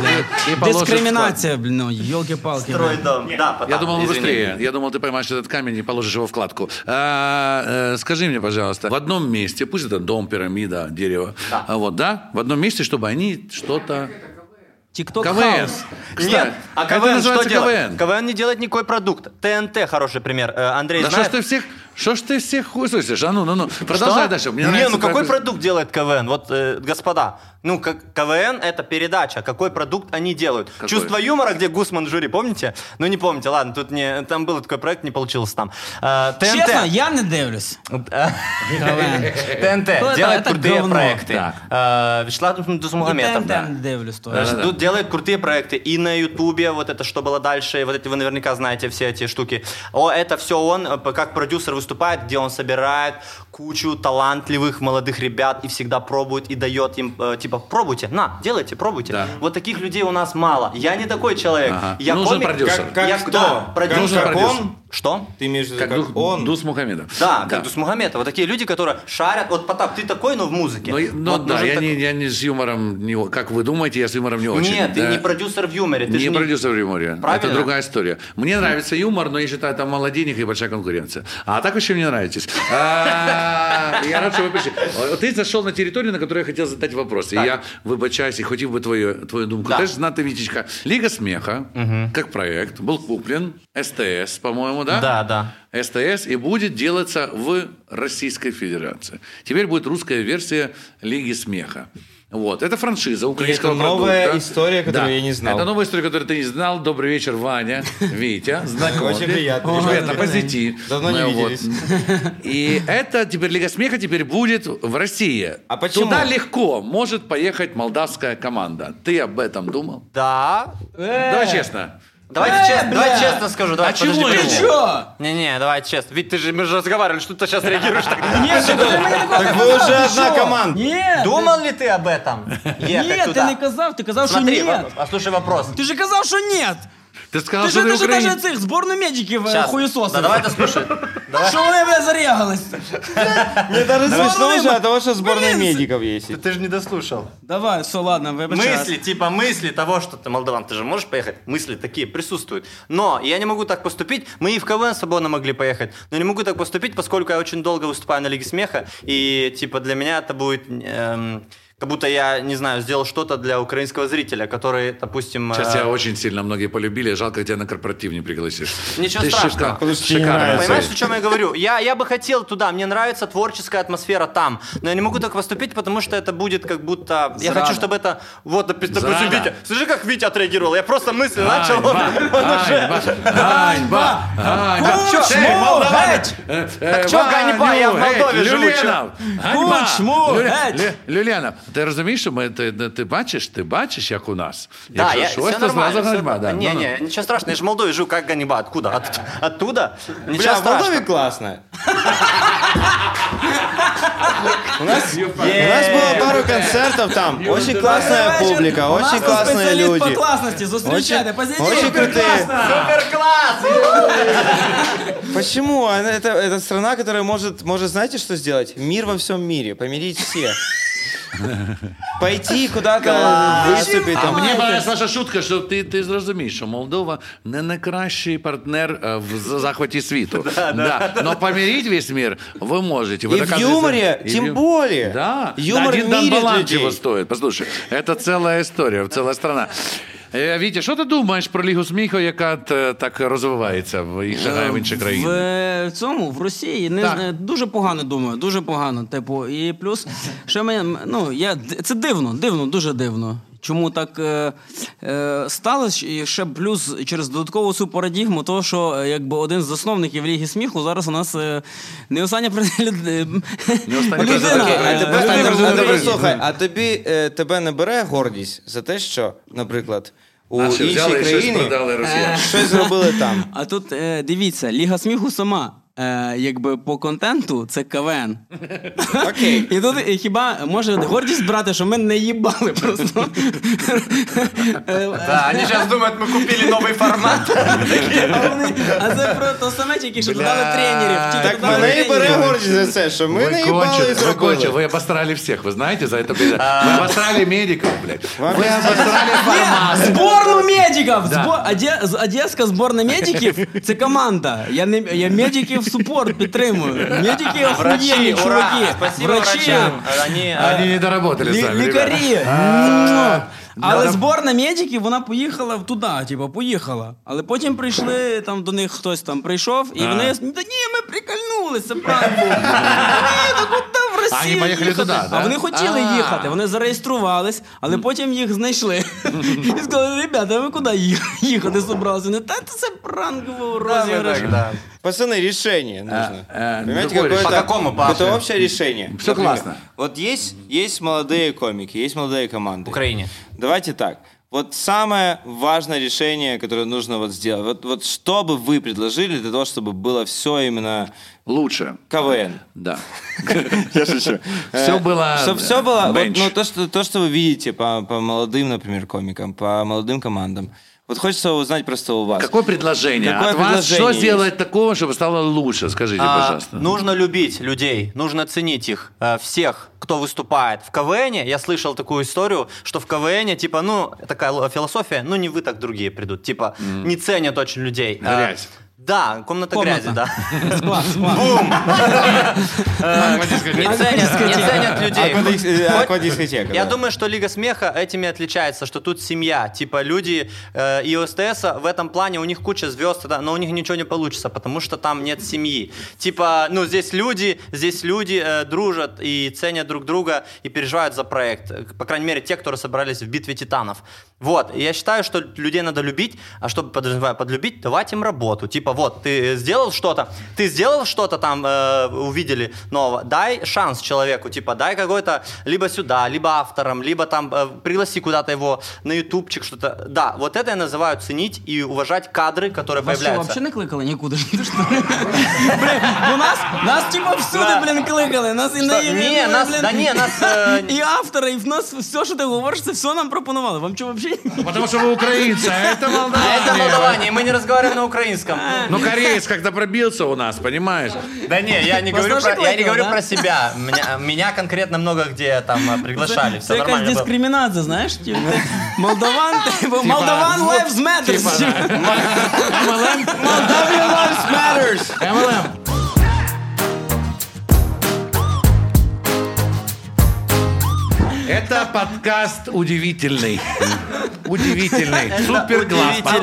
в склад. Дискримінація, блін, ну, йолки-палки. Строй дом. Да, Я потому- думал Извини. быстрее. Я думал, ты поймаешь этот камень и положишь его в кладку. А, э, скажи мне, пожалуйста, в одном месте, пусть это дом, пирамида, дерево, а вот, да, в одном месте, чтобы они что-то... Тикток КВН. хаус. Кстати, Нет, а это КВН что называется делает? КВН. КВН не делает никакой продукт. ТНТ хороший пример. Э, Андрей Да что ж знает? ты всех... что ж ты всех хуй слышишь? А ну, ну, ну. Продолжай Что? дальше. Мне не, нравится ну какой твоя- продукт делает КВН? Вот, э, господа, ну как КВН это передача, какой продукт они делают? Какой? Чувство юмора, где Гусман в жюри, помните? Ну не помните, ладно, тут не, там был такой проект, не получилось там. Э, ТНТ. Чесно, я не дивлюсь. ТНТ Ну, делает крутые проекты. Э, Вячеслав Дусмухаметов. Да. Дивлюсь. то Да, есть. да, Тут делает крутые проекты. И на Ютубе, вот это что было дальше, вот эти вы наверняка знаете все эти штуки. О, это все он, э, как продюсер выступает, где он собирает кучу талантливых молодых ребят и всегда пробует и дает им, э, типа, пробуйте, на, делайте, пробуйте. Да. Вот таких людей у нас мало. Я не такой человек. Ага. Я Нужен комик. продюсер. Как, как Я- кто? да, продюсер. Нужен Как продюсер. он? Что? Ты имеешь в виду, Как как, Дух, он? Дус Мухаммедов. Да, как Дусмухаметов. Вот такие люди, которые шарят. Вот, Потап, ты такой, но в музыке. Ну, и- ну Вот да, я такой- не, я не с юмором, не, как вы думаете, я с юмором не очень. Нет, ты Да. не продюсер в юморе. Ты не же продюсер в юморе. Правильно? Это другая история. Мне нравится юмор, но я считаю, там мало денег и большая конкуренция. А так вообще мне нравитесь. А, Я рад, что вы пришли. Ти зайшов на територію, на яку я хотів задати вопрос. І я вибачаюсь і хотів би твою, твою думку Да. теж знати, Вітечка. Ліга смеха, как проект, был куплен СТС, по-моему, да? Да, да. СТС и будет делаться в Российской Федерации. Теперь будет русская версия Лиги смеха. Вот. Это франшиза украинского это новая продукта. история, которую я не знал. Это новая история, которую ты не знал. Добрый вечер, Ваня, Витя. Знакомы. Очень приятно. Очень приятно, позитив. Давно не Ну, виделись. И это теперь Лига смеха теперь будет в России. А почему? Туда легко может поехать молдавская команда. Ты об этом думал? Да. Давай честно. Давайте Э, честно, бля. давайте честно скажу. Давай, А чего подожди, его? подожди. Ты чё? Не-не, давай честно. Ведь ты же, мы же разговаривали, что ты сейчас реагируешь так. Нет, ты мені такого Так не ви казав, вже ти одна що? команда. Ні, Думал ли ты об этом? Ні, Ехать ти туда? не казав, ти казав, що Смотри, ні. во- послушай вопрос. Ти же казав, що ні. Ты сказал, Ти что ж ты ти ж украинец. навіть цих зборну медиків Щас. хуєсосив. Да давай дослушай. Давай. Що вони бля зарягались? Мне даже смешно Сборная уже от того, что сборная Блин, медиков есть. Ты же не дослушал. Давай, все, ладно, вибачай. Мысли, типа мысли того, что ты молдаван, ты же можешь поехать? Мысли такие присутствуют. Но я не могу так поступить. Мы и в КВН свободно могли поехать, но не могу так поступить, поскольку я очень долго выступаю на Лиге Смеха, и типа для меня это будет... эм, как будто я, не знаю, сделал что-то для украинского зрителя, который, допустим... Сейчас э, тебя очень сильно многие полюбили. Жалко, тебя на корпоратив не пригласишь. Ничего Ты страшного. шикар- Потому что тебе не шикарная нравится. Понимаешь, о чем я говорю? Я, я бы хотел туда, мне нравится творческая атмосфера там, но я не могу так поступить, потому что это будет как будто... Я Зрада. хочу, чтобы это... Вот, допустим, Зрада. Витя. Слушай, как Витя отреагировал. Я просто мысли начал, он, Ганьба, он уже... ганьба, ганьба. молдаване! геть! Э, э, Так ганьба? Я в Молдове живу, Люленов, ганьба! Люленов, ти розумієш, що ми, ти, ти бачиш, ти бачиш, як у нас? Да, Якщо я, щось, все то нормально. зразу всё ганьба. Да. Не, Ну-ну. не, ничего страшного, я же в Молдове живу, как ганьба? Откуда? От- оттуда? Ничего Бля, в страшного. Молдове классно. У нас, у нас было пару концертов там. Очень классная публика, У нас очень тут классные спеціаліст люди. по класності, зустрічайте, Очень, позитив. очень крутые. Супер-класс! Почему? Она- Это, это страна, которая может, может, знаете, что сделать? Мир во всем мире, помирить всех. Пойти куда-то выступить. А там. мені понравилась ваша шутка, що ти, ти зрозумієш, що Молдова не найкращий партнер е, в з- захваті світу. Да, Но помирить весь мир вы можете. Вы И в доказываете- юморе, И в тем ю- более. Да. Юмор Один Дан мирит Балан людей. чего стоит. Послушай, это целая история, целая страна. Е, Вітя, що ти думаєш про Лігу сміху, яка так розвивається в їх в інші країни? В, в цьому, в Росії, не Так. дуже погано думаю, дуже погано. Типу, і плюс, ще мене, ну, я, це дивно, дивно, дуже дивно. Чому так е, е, сталося? І ще плюс через додаткову цю парадігму, того, що е, якби один з засновників Ліги сміху зараз у нас е, не остання слухай, а тобі е, тебе не бере гордість за те, що, наприклад, у іншій країні щось зробили там. А тут е, дивіться, Ліга сміху сама е, якби по контенту це КВН. Окей. І тут і хіба може гордість брати, що ми не їбали просто. Е, Да, они сейчас думают, мы купили новый формат. А вони- А це про то саме, тільки що додали тренерів. тільки Так додали мене і бере тренерів. гордість за це, що ми Вы не їбали і кончили, вы кончили, зробили. вы обосрали всех, вы знаете за это? блядь? Вы обосрали медиков, блядь. Вы обосрали формат. Зборну медиків! Збор... Оде... з- Одеська зборна медиків це команда. Я, не... я медиків супорт підтримую. Медики Врачи, охуєнні ура! чуваки. Спасибо Врачі. врачам. Они, э, Они не доработали Лі- сами, лікарі. ребята. М. Але Да. зборна медиків, вона поїхала туди, типу, поїхала. Але потім прийшли, там до них хтось там прийшов, і вони, та ні, ми прикольнулися, це пранк був. Ні, ну куди в Росію А, вони поїхали їхати? туди, А да? вони хотіли А. їхати, вони зареєструвались, але потім їх знайшли. І сказали, ребята, ви куди їх- їхати зібралися? Не та це пранк був розіграш. так, да. Пацаны, решение нужно. э, Понимаете, другое какое-то, По какому, Паша? какое-то общее решение. Всё Например, классно. Вот есть, есть молодые комики, есть молодые команды. В Украине. Давайте так. Вот самое важное решение, которое нужно вот сделать. Вот, вот что бы вы предложили для того, чтобы было все именно Лучше. КВН? Да. Я шучу. Всё было, Чтобы все э, было... ну, то что, то, что вы видите по, молодым, например, комикам, по молодым командам. Вот хочется узнать просто у вас. Какое предложение? Какое От вас предложение что сделать такого, чтобы стало лучше? Скажите, А, пожалуйста. нужно любить людей, нужно ценить их, э, всех, кто выступает. В КВН я слышал такую историю, что в КВН, типа, ну, такая философия, ну, не вы, так другие придут. Типа, не ценят очень людей. А, Грязь. Да, комната, Комната. грязи, да. Склад, склад. Не ценят, не ценят людей. Аквадис- э, аквадискотека, Я думаю, что Лига смеха этими отличается, что тут семья. Типа люди э, и ОСТС в этом плане у них куча звезд, но у них ничего не получится, потому что там нет семьи. Типа, ну здесь люди, здесь люди э, дружат и ценят друг друга и переживают за проект. Э, По крайней мере, те, которые собрались в битве титанов. Вот. Я считаю, что людей надо любить, а чтобы подразумевая подлюбить, давать им работу. Типа, вот, ты сделал что-то, ты сделал что-то там, э, увидели нового, дай шанс человеку, типа, дай какой-то либо сюда, либо автором, либо там э, пригласи куда-то его на ютубчик, что-то. Да, вот это я называю ценить и уважать кадры, которые Вас що, появляются. взагалі не кликали нікуди? Ти що? Блін, ну нас, нас типа всюди, Да. блін, кликали. Нас і на Що? Ні, нас- да ні, нас, е, І автори, і в нас все, що ти говориш, це все нам пропонували. Вам що, взагалі? Потому что вы украинцы, а это А Молдавия. это Молдаване, мы не разговариваем на украинском. Ну, кореец как-то пробился у нас, понимаешь? Да не, я не Вас говорю, тоже про, я не кликал, говорю да? про себя. Меня, меня конкретно много где там э, приглашали. Все Це якась нормально было. дискримінація, знаєш? Типу, Молдаван, типу, Молдаван lives matters. Типа, MLM? Moldavian lives matters! MLM. Это подкаст удивительный. Удивительный. Супер.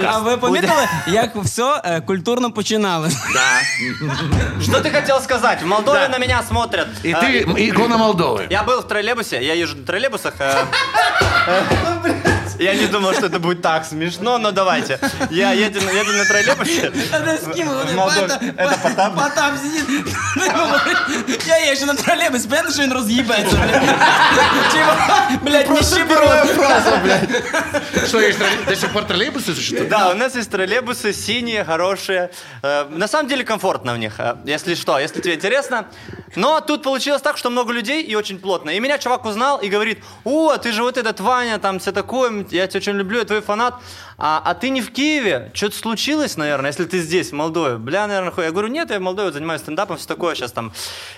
А ви помітили, як все е, культурно починали? Да. Что ты хотел сказать? В Молдове на меня смотрят. И Э, ты икона Молдовы. Я был в троллейбусе, я езжу на троллейбусах. э, э, Я не думал, что это будет так смешно, но давайте. Я еду, на- еду на троллейбусе. Це з ким вони? В Молдові. Пата- Это Потап? Потап сидить. Я їжджу на тролейбус, понятно, що він роз'їбеться. блядь. Чого? Блядь, ніщеброд. Что, есть троллей- до сих пор троллейбусы существуют? Да, у нас есть троллейбусы синие, хорошие. Э, На самом деле комфортно в них, э, если что, если тебе интересно. Но тут получилось так, что много людей и очень плотно. И меня чувак узнал и говорит, о, ты же вот этот Ваня, там все такое, я тебя очень люблю, я твой фанат. А, а ты не в Киеве? Что-то случилось, наверное, если ты здесь, в Молдове? Бля, наверное, хуй. Я говорю, нет, я в Молдове занимаюсь стендапом, все такое, сейчас там...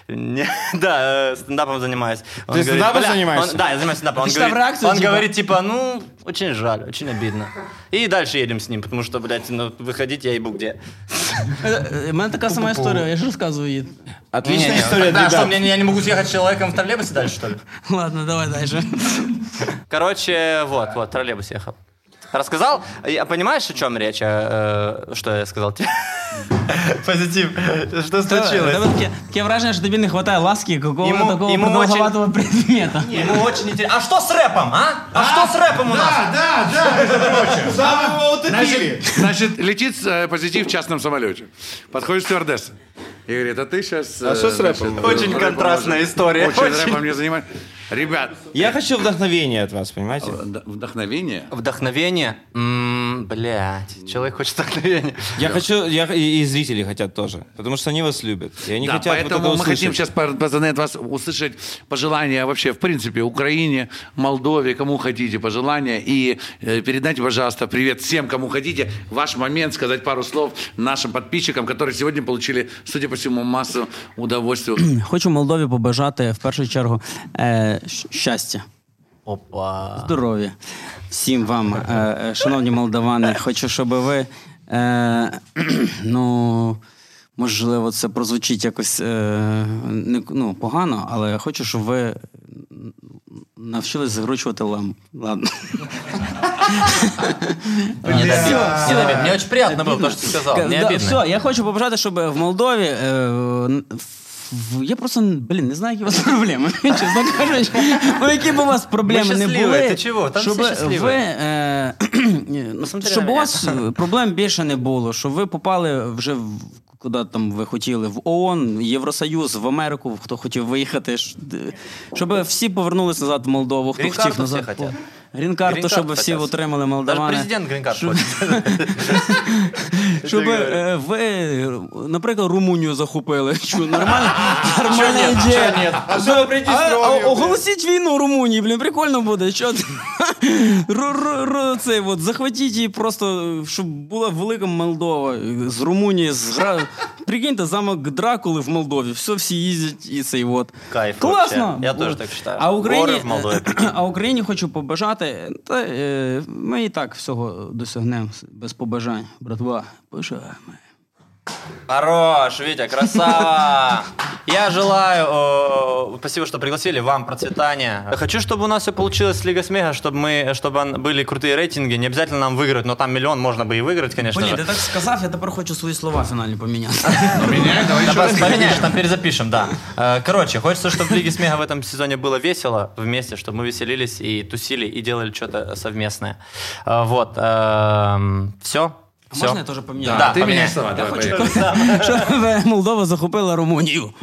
не- Да, э, стендапом занимаюсь. Он Ты говорит, стендапом «Бля», занимаешься? он- Да, я занимаюсь стендапом. Он Ты читав говорит, реакцию, он типа? говорит, типа, ну, очень жаль, очень обидно. И дальше едем с ним, потому что, блядь, ну, выходить я ебу где. У мене така сама історія, я ж розказую її. Отличная Не-не, история, Да, что, ребят. мне, я не могу съехать с человеком в троллейбусе дальше, что ли? Ладно, давай далі. Короче, вот, вот, троллейбус ехал. Рассказал? Я, понимаешь, о чем речь? э, что я сказал тебе? Позитив. Что случилось? Тебе таке, таке враження, що тобі не вистачає ласки якогось Йому- такого йому продовговатого предмета. Ему очень интересно. А что с рэпом, а? А что с рэпом у нас? Да, да, между прочим. Сам его утопили. Значит, значит, летит э, позитив в частном самолете. Подходит стюардесса. И говорит, а ты сейчас... А что с рэпом? Очень контрастная история. Очень, Очень. рэпом не занимаюсь. Ребят, Я хочу вдохновения от вас, понимаете? вд- вдохновение. Вдохновение. М, М, Блядь, человек хочет вдохновения. Я хочу, я, и, и зрители хотят тоже, потому что они вас любят. И они Да, хотят вот поэтому это мы услышать. хотим сейчас, пацаны, от вас услышать пожелания вообще, в принципе, Украине, Молдове, кому хотите пожелания. И э, передайте, пожалуйста, привет всем, кому хотите. Ваш момент сказать пару слов нашим подписчикам, которые сегодня получили, судя по всему, массу удовольствия. Хочу Молдові побажати в першу чергу е, щастя. Опа. Здоров'я всім вам, е, е, шановні молдавани. Хочу, щоб ви, е, ну, можливо, це прозвучить якось е, не, ну, погано, але я хочу, щоб ви навчились закручувати лам. Ладно. Мне очень приятно сказал. Не Да, обидно. Все, я хочу побажати, щоб в Молдові. Я просто, блін, не знаю, які у вас проблеми. Чесно кажучи, ну, які б у вас проблеми не були. ти чого? Там щоб ви, е, ну, щоб у вас е, проблем більше не було, щоб ви попали вже в куди там ви хотіли, в ООН, Євросоюз, в Америку, хто хотів виїхати, щоб всі повернулись назад в Молдову, хто хотів назад. всі хотять. Грін-карту, щоб всі отримали Даже молдавани. президент грин-карт Щоб- хочет. щоб е, ви, наприклад, Румунію захопили. Що, нормально? Нормальна ідея. Оголосіть війну Румунії, блін, прикольно буде. Це от, захватіть її просто, щоб була велика Молдова з Румунії, з Гра... Прикиньте, замок Дракули в Молдові. Все, всі їздять і цей от. Кайф Класно! Я От. так считаю. А Україні, Горы в Молдове. а Україні хочу побажати. Та, е, ми і так всього досягнемо без побажань. Братва, бажаємо. Хорош, Витя, красава! Я желаю, э, спасибо, что пригласили, вам процветания. Хочу, чтобы у нас все получилось с Лига Смеха, чтобы мы, чтобы он- были крутые рейтинги. Не обязательно нам выиграть, но там миллион можно бы и выиграть, конечно Блін, же. ти так сказав, я тепер хочу свої слова фінальні поміняти. Меняй, давай Да, еще раз. просто поменяешь, там перезапишем, да. Э, Короче, хочется, чтобы в Лиге Смеха в этом сезоне было весело вместе, чтобы мы веселились и тусили, и делали что-то совместное. Э, Вот. Все. А можна я теж поміняю? Да, поменяй. меняешь слова. Я Давай, хочу, щоб Молдова захопила Румунію.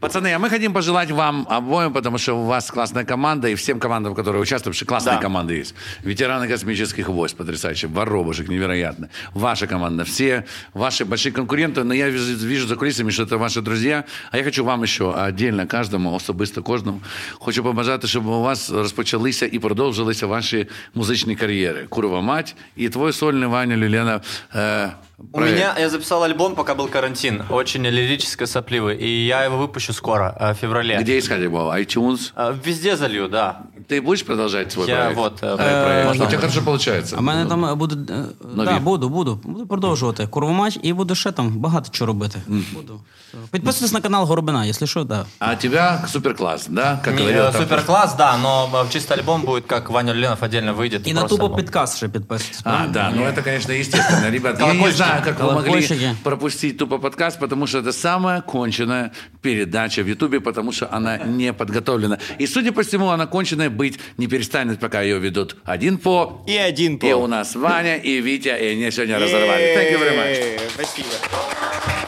Пацаны, а мы хотим пожелать вам обоим, потому что у вас классная команда, и всем командам, которые участвуют, потому что классные Да. команды есть. Ветераны космических войск, потрясающие, воробушек, невероятно. Ваша команда, все ваши большие конкуренты, но я вижу, вижу за кулисами, что это ваши друзья. А я хочу вам еще отдельно, каждому, особисто кожному, хочу побажати, щоб у вас розпочалися і продовжилися ваші музичні кар'єри. Курова мать і твой сольний Ваня Люлена. Е, У проект. меня, я записал альбом, пока был карантин, очень лирический, сопливый, и я его выпущу скоро, э, в феврале. Где искать его? iTunes? Э, Везде залью, да. Ты будешь продолжать свой Я проект? вот, э, Э, проект. можно. У тебя хорошо получается. А в мене там буде. е, Нові. Да, буду, буду. Буду продовжувати. Курвомач і буду ще там багато чого робити. Буду. Підписуйтесь на канал Горобина, якщо що, да. А у тебя суперкласс, да? Как Не, говорил э, там- супер класс, да, но э, чисто альбом будет, как Ваня Ленов отдельно выйдет. І на просто тупо альбом. підкаст ще підписуйтесь. А, да, ну это, конечно, естественно. Ребята, я не Колокольчики. знаю, как вы могли Колокольчики. пропустить тупо подкаст, потому что это самая конченая передача в Ютубе, потому что она не подготовлена. И, судя по всему, она конченая быть не перестанет, пока ее ведут один по... И один по. И у нас Ваня, и Витя, и они сегодня разорвали. Thank you very much. Спасибо.